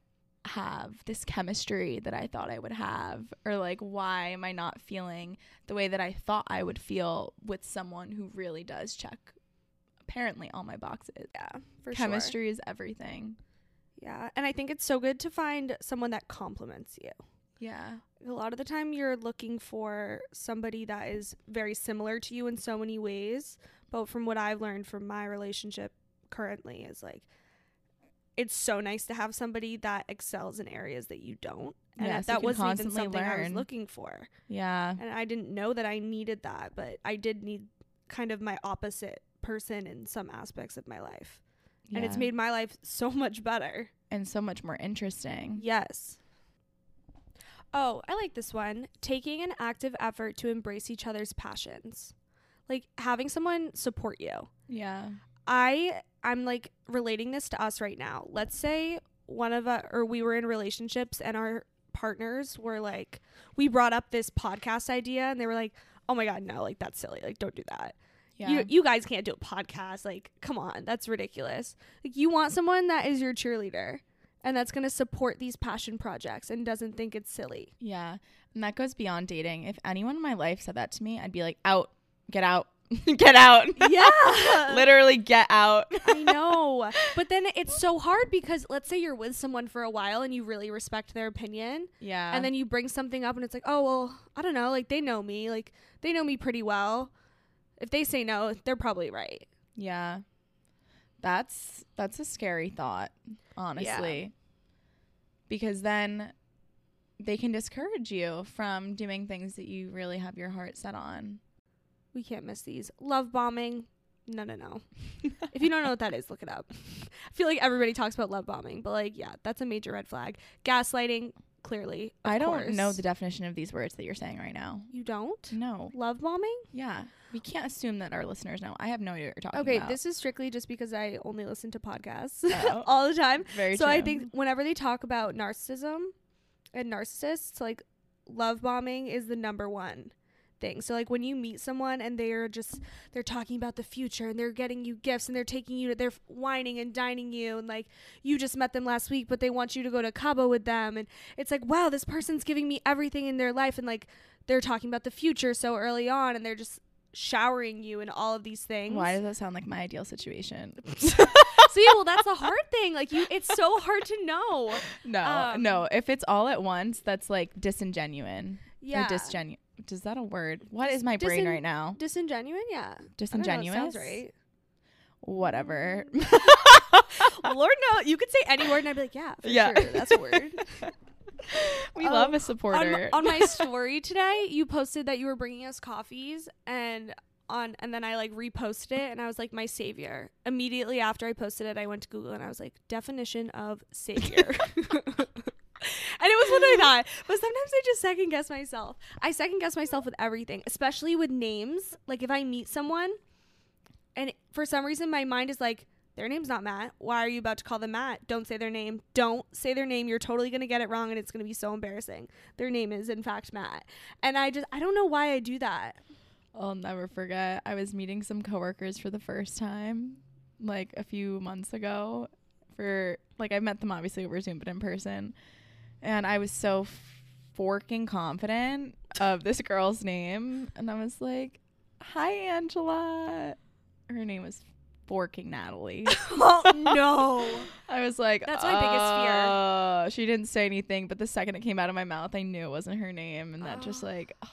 Speaker 1: have this chemistry that I thought I would have? Or like why am I not feeling the way that I thought I would feel with someone who really does check apparently all my boxes.
Speaker 2: yeah for
Speaker 1: Chemistry is everything.
Speaker 2: yeah and i think it's so good to find someone that complements you
Speaker 1: Yeah.
Speaker 2: a lot of the time you're looking for somebody that is very similar to you in so many ways but from what i've learned from my relationship currently is like it's so nice to have somebody that excels in areas that you don't and
Speaker 1: Yes,
Speaker 2: that,
Speaker 1: you
Speaker 2: that
Speaker 1: can
Speaker 2: wasn't even something i was looking for
Speaker 1: Yeah.
Speaker 2: and I didn't know that I needed that, but I did need kind of my opposite person in some aspects of my life. And it's made my life so much better.
Speaker 1: and so much more interesting.
Speaker 2: Yes. Oh, I like this one. Taking an active effort to embrace each other's passions. Like having someone support you.
Speaker 1: Yeah.
Speaker 2: I I'm like relating this to us right now. Let's say one of us or we were in relationships and our partners were like we brought up this podcast idea and they were like, "Oh my god, no, like that's silly. Like don't do that.
Speaker 1: Yeah.
Speaker 2: You you guys can't do a podcast. Like come on, that's ridiculous." Like you want someone that is your cheerleader and that's going to support these passion projects and doesn't think it's silly.
Speaker 1: yeah. And that goes beyond dating. If anyone in my life said that to me, I'd be like, out, get out, get out.
Speaker 2: Yeah.
Speaker 1: Literally get out.
Speaker 2: I know. But then it's so hard because let's say you're with someone for a while and you really respect their opinion
Speaker 1: yeah.
Speaker 2: and then you bring something up and it's like, "Oh, well, I don't know, like they know me. Like they know me pretty well. If they say no, they're probably right."
Speaker 1: yeah. That's that's a scary thought, honestly. Because then they can discourage you from doing things that you really have your heart set on.
Speaker 2: We can't miss these. Love bombing. No, no, no. if you don't know what that is, look it up. I feel like everybody talks about love bombing, but like, yeah, that's a major red flag. Gaslighting, clearly.
Speaker 1: I don't know the definition of these words that you're saying right now.
Speaker 2: You don't?
Speaker 1: No.
Speaker 2: Love bombing?
Speaker 1: Yeah. We can't assume that our listeners know. I have no idea what you're talking
Speaker 2: Okay,
Speaker 1: about.
Speaker 2: Okay, this is strictly just because I only listen to podcasts
Speaker 1: Oh.
Speaker 2: all the time.
Speaker 1: very
Speaker 2: so I think whenever they talk about narcissism and narcissists, like love bombing is the number one thing. So like when you meet someone and they're just they're talking about the future and they're getting you gifts and they're taking you to they're wining and dining you and like you just met them last week but they want you to go to Cabo with them and it's like wow this person's giving me everything in their life and like they're talking about the future so early on and they're just showering you in all of these things.
Speaker 1: Why does that sound like my ideal situation?
Speaker 2: See, well that's the hard thing. Like you it's so hard to know.
Speaker 1: no,
Speaker 2: Um,
Speaker 1: no. If it's all at once, that's like disingenuine.
Speaker 2: Yeah.
Speaker 1: Or disgenu. Is that a word? What is my brain right now?
Speaker 2: Disingenuine, yeah. I don't know,
Speaker 1: Disingenuous.
Speaker 2: sounds right.
Speaker 1: Whatever.
Speaker 2: Lord no, you could say any word and I'd be like, yeah, for
Speaker 1: Yeah.
Speaker 2: sure, that's a word.
Speaker 1: we
Speaker 2: Oh,
Speaker 1: love um, a
Speaker 2: on,
Speaker 1: supporter.
Speaker 2: on my story today, you posted that you were bringing us coffees, and on and then I like reposted it and I was like my savior. Immediately after I posted it, I went to Google and I was like definition of savior. And it was what I thought. But sometimes I just second guess myself. I second guess myself with everything, especially with names. Like if I meet someone and for some reason my mind is like their name's not Matt. Why are you about to call them Matt? Don't say their name. Don't say their name. You're totally going to get it wrong and it's going to be so embarrassing. Their name is, in fact, Matt. And I just, I don't know why I do that.
Speaker 1: I'll never forget. I was meeting some coworkers for the first time, like a few months ago. For like, I met them obviously over Zoom, but in person, and I was so forking confident of this girl's name, and I was like, "Hi, Angela." Her name was forking Natalie.
Speaker 2: oh no.
Speaker 1: I was like,
Speaker 2: That's my biggest fear.
Speaker 1: "Uh," She didn't say anything, but the second it came out of my mouth, I knew it wasn't her name, and that just
Speaker 2: Oh.
Speaker 1: like oh,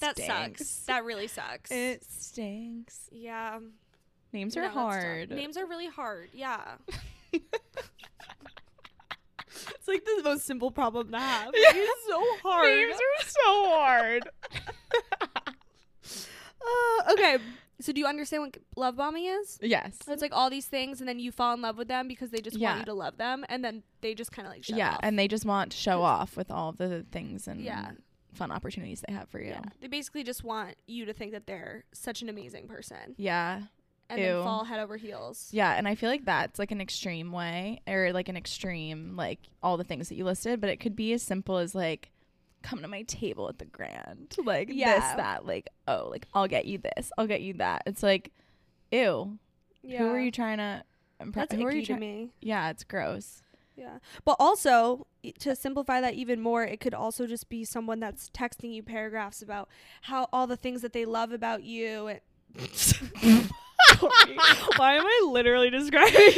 Speaker 2: That sucks. That really sucks.
Speaker 1: It stinks.
Speaker 2: yeah.
Speaker 1: Names are
Speaker 2: tough.
Speaker 1: hard.
Speaker 2: Names are really hard. Yeah. it's like the most simple problem to have.
Speaker 1: Yeah.
Speaker 2: It's so hard.
Speaker 1: Names are so hard.
Speaker 2: Uh, okay. So do you understand what love bombing is?
Speaker 1: yes.
Speaker 2: It's like all these things, and then you fall in love with them because they just
Speaker 1: Yeah.
Speaker 2: want you to love them, and then they just kind of like shut
Speaker 1: yeah,
Speaker 2: off.
Speaker 1: and they just want to show off with all the things and
Speaker 2: Yeah.
Speaker 1: fun opportunities they have for you.
Speaker 2: yeah, they basically just want you to think that they're such an amazing person,
Speaker 1: Yeah.
Speaker 2: And
Speaker 1: Ew.
Speaker 2: then fall head over heels.
Speaker 1: Yeah, and I feel like that's like an extreme way or like an extreme like all the things that you listed, but it could be as simple as like come to my table at the grand. Like this that like oh, like I'll get you this. I'll get you that. It's like ew.
Speaker 2: Yeah.
Speaker 1: Who are you trying to impress?
Speaker 2: That's
Speaker 1: Who are you
Speaker 2: to
Speaker 1: try-
Speaker 2: me.
Speaker 1: Yeah, it's gross.
Speaker 2: Yeah. But also, to simplify that even more, it could also just be someone that's texting you paragraphs about how all the things that they love about you. And Why am I literally describing?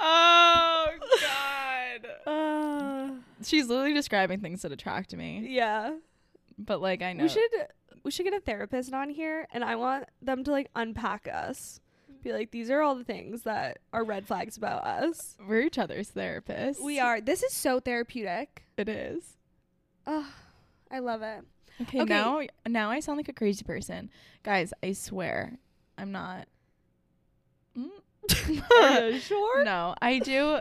Speaker 1: oh god.
Speaker 2: uh,
Speaker 1: She's literally describing things that attract me.
Speaker 2: yeah.
Speaker 1: But like I know
Speaker 2: We should we should get a therapist on here, and I want them to like unpack us. Be like, these are all the things that are red flags about us.
Speaker 1: we're each other's therapists.
Speaker 2: We are. This is so therapeutic.
Speaker 1: It is.
Speaker 2: Oh, I love it.
Speaker 1: Okay,
Speaker 2: Okay.
Speaker 1: now now I sound like a crazy person. Guys, I swear I'm not. Mm.
Speaker 2: Sure?
Speaker 1: no, I do.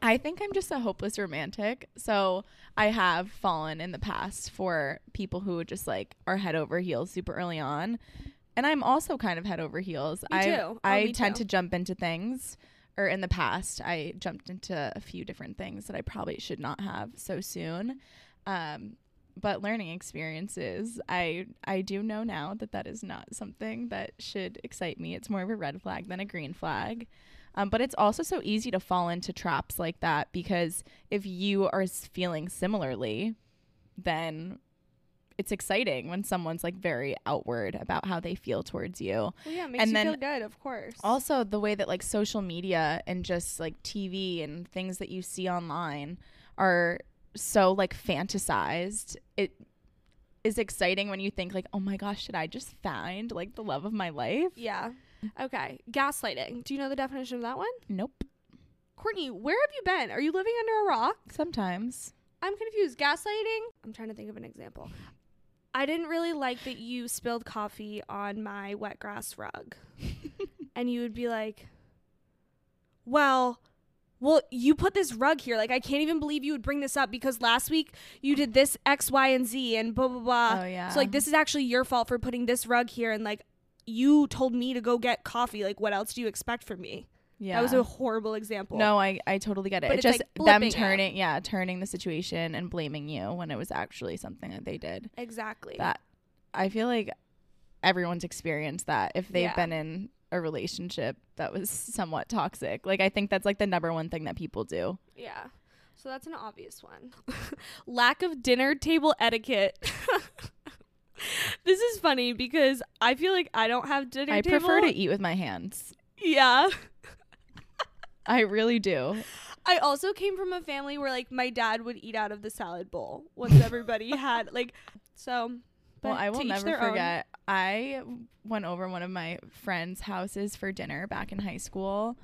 Speaker 1: I think I'm just a hopeless romantic. So I have fallen in the past for people who just like are head over heels super early on. And I'm also kind of head over heels.
Speaker 2: Me
Speaker 1: I.
Speaker 2: Oh,
Speaker 1: I tend
Speaker 2: too.
Speaker 1: to jump into things or in the past I jumped into a few different things that I probably should not have so soon. Um but learning experiences i i do know now that that is not something that should excite me. It's more of a red flag than a green flag. Um, but it's also so easy to fall into traps like that because if you are feeling similarly then it's exciting when someone's like very outward about how they feel towards you.
Speaker 2: Well, yeah, it makes
Speaker 1: And
Speaker 2: you
Speaker 1: then
Speaker 2: feel good, of course.
Speaker 1: also the way that like social media and just like TV and things that you see online are so like fantasized. It is exciting when you think like, "Oh my gosh, should I just find like the love of my life?"
Speaker 2: yeah. Okay. Gaslighting. Do you know the definition of that one?
Speaker 1: Nope.
Speaker 2: Courtney, where have you been? Are you living under a rock?
Speaker 1: Sometimes.
Speaker 2: I'm confused. Gaslighting? I'm trying to think of an example. I didn't really like that you spilled coffee on my wet grass rug. and you would be like, well, well, you put this rug here. Like, I can't even believe you would bring this up because last week you did this X, Y, and Z and blah, blah, blah.
Speaker 1: oh yeah.
Speaker 2: So, like, this is actually your fault for putting this rug here. And, like, you told me to go get coffee. Like, what else do you expect from me?
Speaker 1: yeah.
Speaker 2: That was a horrible example.
Speaker 1: no, I, I totally get it.
Speaker 2: But
Speaker 1: It's
Speaker 2: it's,
Speaker 1: just
Speaker 2: like,
Speaker 1: them
Speaker 2: flipping it.
Speaker 1: turning, yeah, turning the situation and blaming you when it was actually something that they did.
Speaker 2: Exactly.
Speaker 1: that I feel like everyone's experienced that if they've
Speaker 2: Yeah.
Speaker 1: been in a relationship that was somewhat toxic. Like I think that's like the number one thing that people do.
Speaker 2: Yeah. So that's an obvious one. Lack of dinner table etiquette. this is funny because I feel like I don't have dinner
Speaker 1: I
Speaker 2: table.
Speaker 1: prefer to eat with my hands.
Speaker 2: Yeah.
Speaker 1: I really do.
Speaker 2: I also came from a family where like my dad would eat out of the salad bowl once everybody had like so
Speaker 1: well,
Speaker 2: but
Speaker 1: I will never forget. I went over one of my friends' houses for dinner back in high school,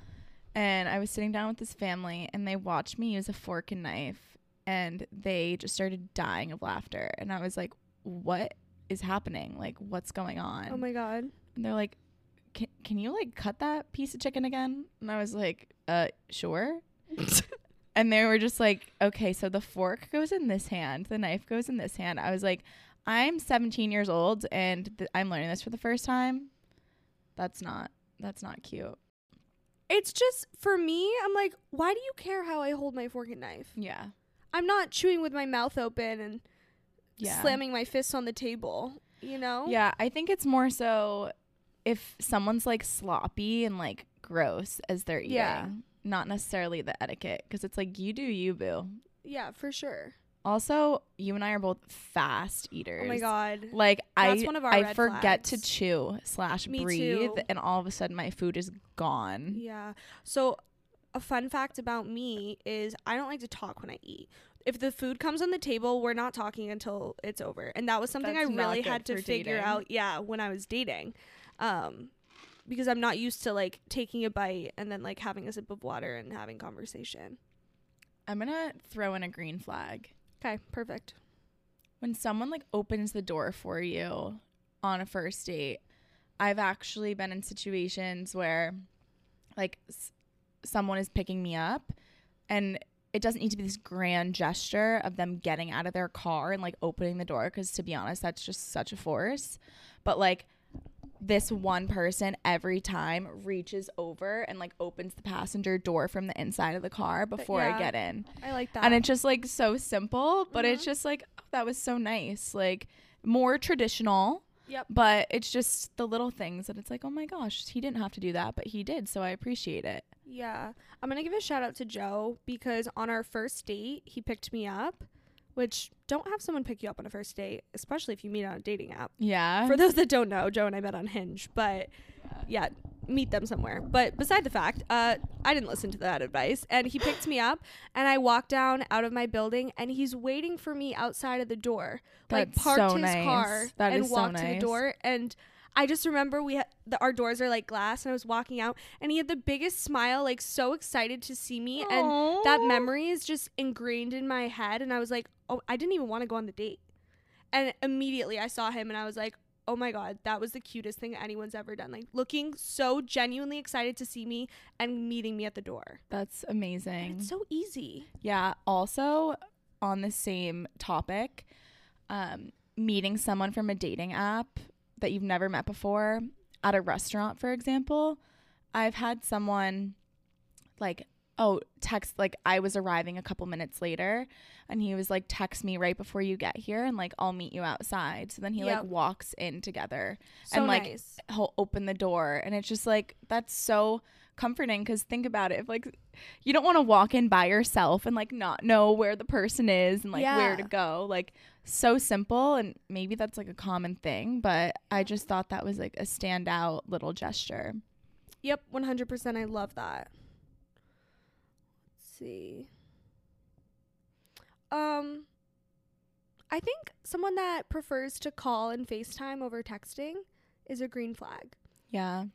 Speaker 1: and I was sitting down with this family, and they watched me use a fork and knife, and they just started dying of laughter. And I was like, "What is happening? Like, what's going on?
Speaker 2: Oh my god.
Speaker 1: and they're like, can, can you like cut that piece of chicken again? And I was like, uh, sure. and they were just like, okay, so the fork goes in this hand, the knife goes in this hand. I was like, I'm 17 years old and th- I'm learning this for the first time. That's not, that's not cute.
Speaker 2: It's just for me, I'm like, why do you care how I hold my fork and knife?
Speaker 1: Yeah.
Speaker 2: I'm not chewing with my mouth open and
Speaker 1: Yeah.
Speaker 2: slamming my fists on the table, you know?
Speaker 1: Yeah, I think it's more so if someone's like sloppy and like gross as they're eating,
Speaker 2: Yeah.
Speaker 1: not necessarily the etiquette because it's like you do you boo.
Speaker 2: Yeah, for sure.
Speaker 1: Also, you and I are both fast eaters.
Speaker 2: Oh my god.
Speaker 1: Like
Speaker 2: That's
Speaker 1: I,
Speaker 2: one of our
Speaker 1: I forget to chew slash
Speaker 2: Me
Speaker 1: breathe,
Speaker 2: too.
Speaker 1: and all of a sudden my food is gone.
Speaker 2: Yeah. So, a fun fact about me is I don't like to talk when I eat. If the food comes on the table, we're not talking until it's over. And that was something
Speaker 1: That's
Speaker 2: I really had to figure
Speaker 1: dating.
Speaker 2: out, yeah, when I was dating. Um because I'm not used to like taking a bite and then like having a sip of water and having conversation.
Speaker 1: I'm gonna throw in a green flag.
Speaker 2: Okay, perfect.
Speaker 1: when someone like opens the door for you on a first date i've actually been in situations where like s- someone is picking me up and it doesn't need to be this grand gesture of them getting out of their car and like opening the door because to be honest that's just such a force but like this one person every time reaches over and like opens the passenger door from the inside of the car before
Speaker 2: yeah.
Speaker 1: i get in
Speaker 2: I like that.
Speaker 1: and it's just like so simple but it's
Speaker 2: Mhm.
Speaker 1: just like oh, that was so nice like more traditional
Speaker 2: Yep.
Speaker 1: but it's just the little things that it's like oh my gosh he didn't have to do that but he did so i appreciate it
Speaker 2: Yeah. I'm going to give a shout out to Joe because on our first date, he picked me up, which don't have someone pick you up on a first date, especially if you meet on a dating app.
Speaker 1: yeah
Speaker 2: For those that don't know, Joe and I met on Hinge, but yeah, meet them somewhere. But beside the fact, uh, I didn't listen to that advice, and he picked me up, and I walked down out of my building, and he's waiting for me outside of the door, like parked
Speaker 1: so
Speaker 2: his
Speaker 1: nice.
Speaker 2: car
Speaker 1: That
Speaker 2: and
Speaker 1: is so
Speaker 2: walked to the door, and I just remember we had the, our doors are like glass, and I was walking out, and he had the biggest smile, like so excited to see me, and that memory is just ingrained in my head and i was like oh i didn't even want to go on the date. And immediately i saw him and i was like oh my god that was the cutest thing anyone's ever done. Like looking so genuinely excited to see me and meeting me at the door.
Speaker 1: That's
Speaker 2: And
Speaker 1: amazing.
Speaker 2: It's so easy.
Speaker 1: Yeah also on the same topic um meeting someone from a dating app that you've never met before at a restaurant for example i've had someone like oh text like i was arriving a couple minutes later and he was like text me right before you get here and like i'll meet you outside. So then he
Speaker 2: Yep.
Speaker 1: like walks in together
Speaker 2: so
Speaker 1: And, like,
Speaker 2: nice.
Speaker 1: he'll open the door. And it's just like that's so comforting because think about it if like you don't want to walk in by yourself and like not know where the person is and like where to go like so simple and maybe that's like a common thing but i just thought that was like a standout little gesture.
Speaker 2: Yep 100% i love that. Let's see. Um i think someone that prefers to call and facetime over texting is a green flag.
Speaker 1: Yeah.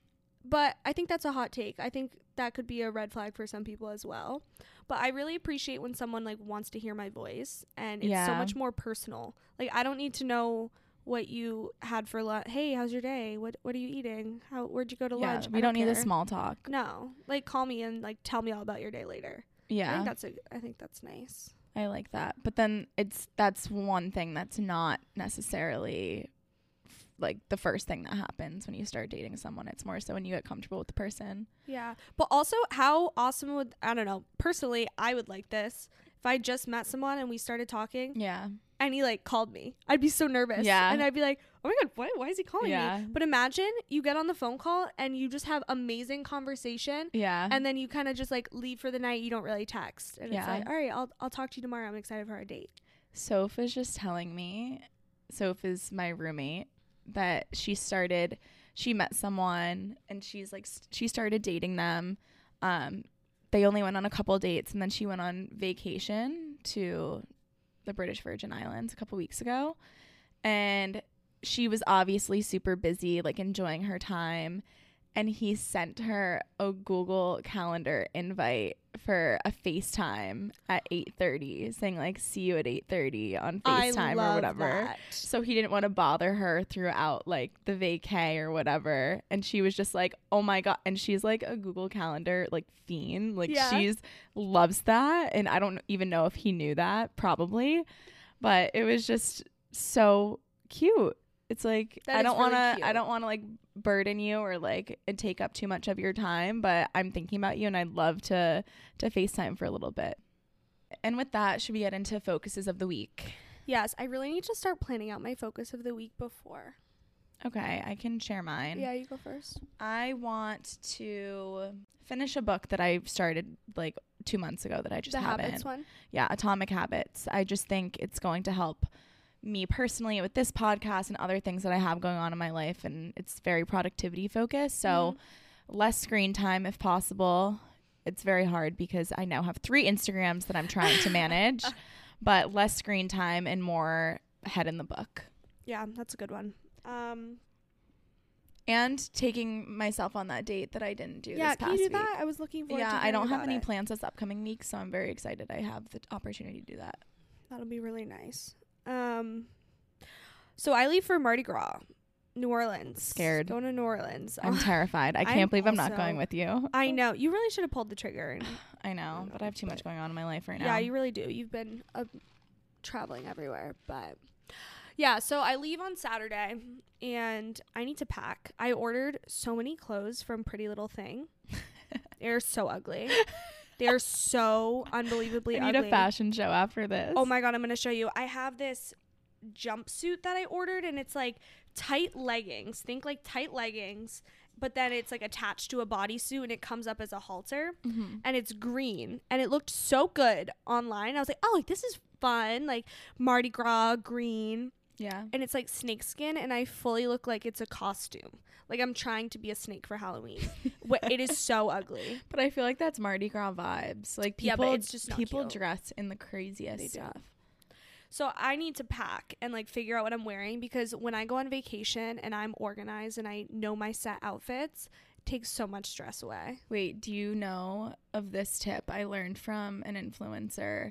Speaker 2: But I think that's a hot take. I think that could be a red flag for some people as well. But I really appreciate when someone like wants to hear my voice and it's so much more personal. Like I don't need to know what you had for lunch. Hey, how's your day? What what are you eating? How where'd you go to
Speaker 1: yeah
Speaker 2: lunch?
Speaker 1: we
Speaker 2: I
Speaker 1: don't, need the small talk
Speaker 2: No. Like call me and like tell me all about your day later. Yeah. I
Speaker 1: yeah
Speaker 2: think that's a I think that's nice.
Speaker 1: I like that. But then it's that's one thing that's not necessarily like the first thing that happens when you start dating someone. It's more so when you get comfortable with the person.
Speaker 2: Yeah. But also how awesome would I don't know, personally I would like this. If I just met someone and we started talking
Speaker 1: Yeah.
Speaker 2: and he like called me. I'd be so nervous.
Speaker 1: Yeah.
Speaker 2: And I'd be like, oh my God, why, why is he calling
Speaker 1: Yeah.
Speaker 2: me? But imagine you get on the phone call and you just have amazing conversation
Speaker 1: Yeah.
Speaker 2: and then you kind of just like leave for the night. You don't really text. And it's
Speaker 1: Yeah.
Speaker 2: like, all right, I'll, I'll talk to you tomorrow. I'm excited for our date.
Speaker 1: Soph is just telling me, Soph is my roommate, that she started, she met someone and she's like, st- she started dating them. Um, they only went on a couple dates and then she went on vacation to the British Virgin Islands a couple weeks ago. And she was obviously super busy, like enjoying her time. And he sent her a Google Calendar invite for a FaceTime at 8:30 saying like see you at 8:30 on FaceTime or whatever.
Speaker 2: that.
Speaker 1: So he didn't want to bother her throughout like the vacay or whatever. And she was just like, "Oh my god." And she's like a Google Calendar like fiend. Like
Speaker 2: Yeah.
Speaker 1: she's loves that and I don't even know if he knew that, probably. But it was just so cute. It's like
Speaker 2: That
Speaker 1: I don't
Speaker 2: really
Speaker 1: want to I don't want to like burden you or like take up too much of your time, but I'm thinking about you and I'd love to to FaceTime for a little bit. And with that, should we get into focuses of the week?
Speaker 2: Yes, I really need to start planning out my focus of the week before.
Speaker 1: Okay, I can share mine.
Speaker 2: Yeah, you go first.
Speaker 1: I want to finish a book that I started like 2 months ago that I just
Speaker 2: the
Speaker 1: haven't.
Speaker 2: habits one.
Speaker 1: yeah, Atomic Habits. I just think it's going to help me personally with this podcast and other things that I have going on in my life. And it's very productivity focused. So less screen time if possible. It's very hard because I now have three Instagrams that I'm trying to manage, but less screen time and more head in the book.
Speaker 2: Yeah, that's a good one. Um,
Speaker 1: And taking myself on that date that I didn't do
Speaker 2: yeah,
Speaker 1: this
Speaker 2: can
Speaker 1: past
Speaker 2: you do
Speaker 1: week.
Speaker 2: that? I was looking forward to
Speaker 1: Yeah, I don't have any
Speaker 2: it.
Speaker 1: plans this upcoming week, so I'm very excited I have the opportunity to do that.
Speaker 2: That'll be really nice. Um, so I leave for Mardi Gras, New Orleans.
Speaker 1: Scared.
Speaker 2: Going to New Orleans.
Speaker 1: I'm terrified. I
Speaker 2: I'm
Speaker 1: can't believe I'm not
Speaker 2: also-
Speaker 1: going with you.
Speaker 2: I know you really should have pulled the trigger. And,
Speaker 1: I know, but I have too much going on in my life right now.
Speaker 2: yeah, you really do. You've been uh, traveling everywhere, but yeah. So I leave on Saturday, and I need to pack. I ordered so many clothes from Pretty Little Thing. They're so ugly. They're so unbelievably
Speaker 1: I need
Speaker 2: ugly.
Speaker 1: a fashion show after this.
Speaker 2: Oh my god, I'm gonna show you. I have this jumpsuit that I ordered, and it's like tight leggings. Think like tight leggings, but then it's like attached to a bodysuit, and it comes up as a halter,
Speaker 1: hmm
Speaker 2: and it's green, and it looked so good online. I was like, oh, like this is fun, like Mardi Gras green,
Speaker 1: Yeah.
Speaker 2: and it's like snakeskin, and I fully look like it's a costume. Like I'm trying to be a snake for Halloween. It is so ugly.
Speaker 1: But I feel like that's Mardi Gras vibes. Like people,
Speaker 2: but it's just
Speaker 1: people
Speaker 2: cute.
Speaker 1: dress in the craziest
Speaker 2: They do.
Speaker 1: stuff.
Speaker 2: So I need to pack and like figure out what I'm wearing because when I go on vacation and I'm organized and I know my set outfits, it takes so much stress away.
Speaker 1: Wait, do you know of this tip I learned from an influencer?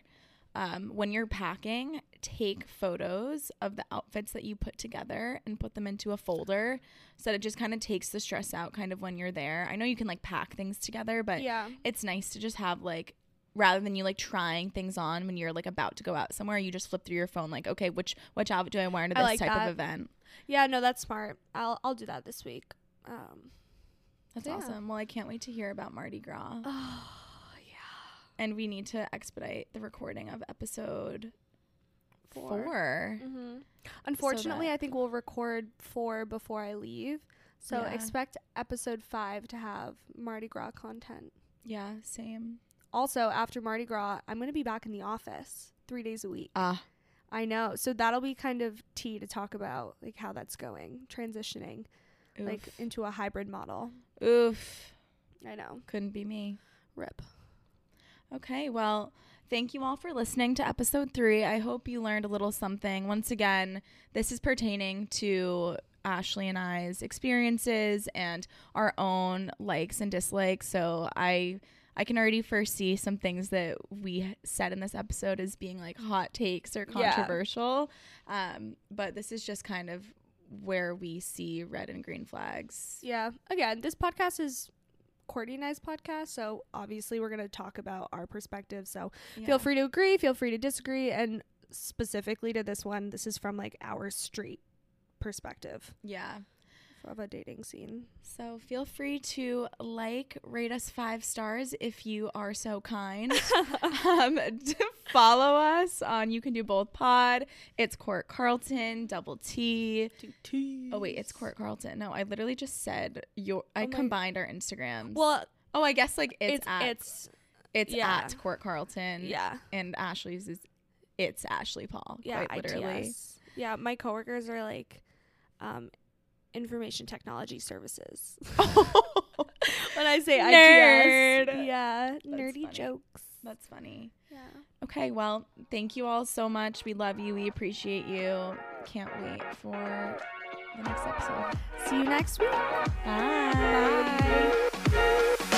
Speaker 1: Um, when you're packing, take photos of the outfits that you put together and put them into a folder so that it just kind of takes the stress out kind of when you're there. I know you can like pack things together, but
Speaker 2: yeah.
Speaker 1: it's nice to just have like rather than you like trying things on when you're like about to go out somewhere you just flip through your phone like okay which which outfit do i wear to this
Speaker 2: like
Speaker 1: type
Speaker 2: that.
Speaker 1: of event
Speaker 2: Yeah, no, that's smart. I'll I'll do that this week. Um
Speaker 1: that's
Speaker 2: Yeah.
Speaker 1: awesome well i can't wait to hear about mardi gras. and we need to expedite the recording of episode
Speaker 2: Four.
Speaker 1: four,
Speaker 2: hmm Unfortunately,
Speaker 1: that-
Speaker 2: I think we'll record 4 before I leave. So
Speaker 1: Yeah.
Speaker 2: expect episode 5 to have Mardi Gras content.
Speaker 1: yeah same
Speaker 2: Also, after Mardi Gras, I'm going to be back in the office 3 days a week.
Speaker 1: ah
Speaker 2: I know. So that'll be kind of tea to talk about, like how that's going, transitioning like into a hybrid model.
Speaker 1: oof
Speaker 2: I know.
Speaker 1: couldn't be me
Speaker 2: Rip.
Speaker 1: Okay, well, thank you all for listening to episode three. I hope you learned a little something. Once again, this is pertaining to Ashley and I's experiences and our own likes and dislikes. So I I can already foresee some things that we said in this episode as being like hot takes or
Speaker 2: Yeah.
Speaker 1: controversial. Um, but this is just kind of where we see red and green flags.
Speaker 2: Yeah. Again, this podcast is Courtney and I's podcast, so obviously we're gonna talk about our perspective. So
Speaker 1: Yeah.
Speaker 2: feel free to agree, feel free to disagree, and specifically to this one, this is from like our street perspective
Speaker 1: Yeah.
Speaker 2: Of a dating scene.
Speaker 1: So feel free to like, rate us five stars if you are so kind. um, to follow us on You Can Do Both Pod. It's Court Carlton, double T. Oh wait, it's Court Carlton. No, I literally just said your. I
Speaker 2: Oh
Speaker 1: combined our Instagrams.
Speaker 2: Well,
Speaker 1: oh, I guess like it's,
Speaker 2: it's
Speaker 1: at
Speaker 2: it's
Speaker 1: it's
Speaker 2: yeah.
Speaker 1: at Court Carlton.
Speaker 2: yeah
Speaker 1: and Ashley's is it's Ashley Paul.
Speaker 2: yeah
Speaker 1: literally.
Speaker 2: ITS. Yeah, my coworkers are like, um, information technology services. when I say
Speaker 1: Nerd.
Speaker 2: ITS, yeah, nerdy
Speaker 1: funny.
Speaker 2: jokes.
Speaker 1: That's funny.
Speaker 2: Yeah.
Speaker 1: Okay, well, thank you all so much. We love you. We appreciate you. Can't wait for the next episode.
Speaker 2: See you next week.
Speaker 1: Bye.
Speaker 2: Bye.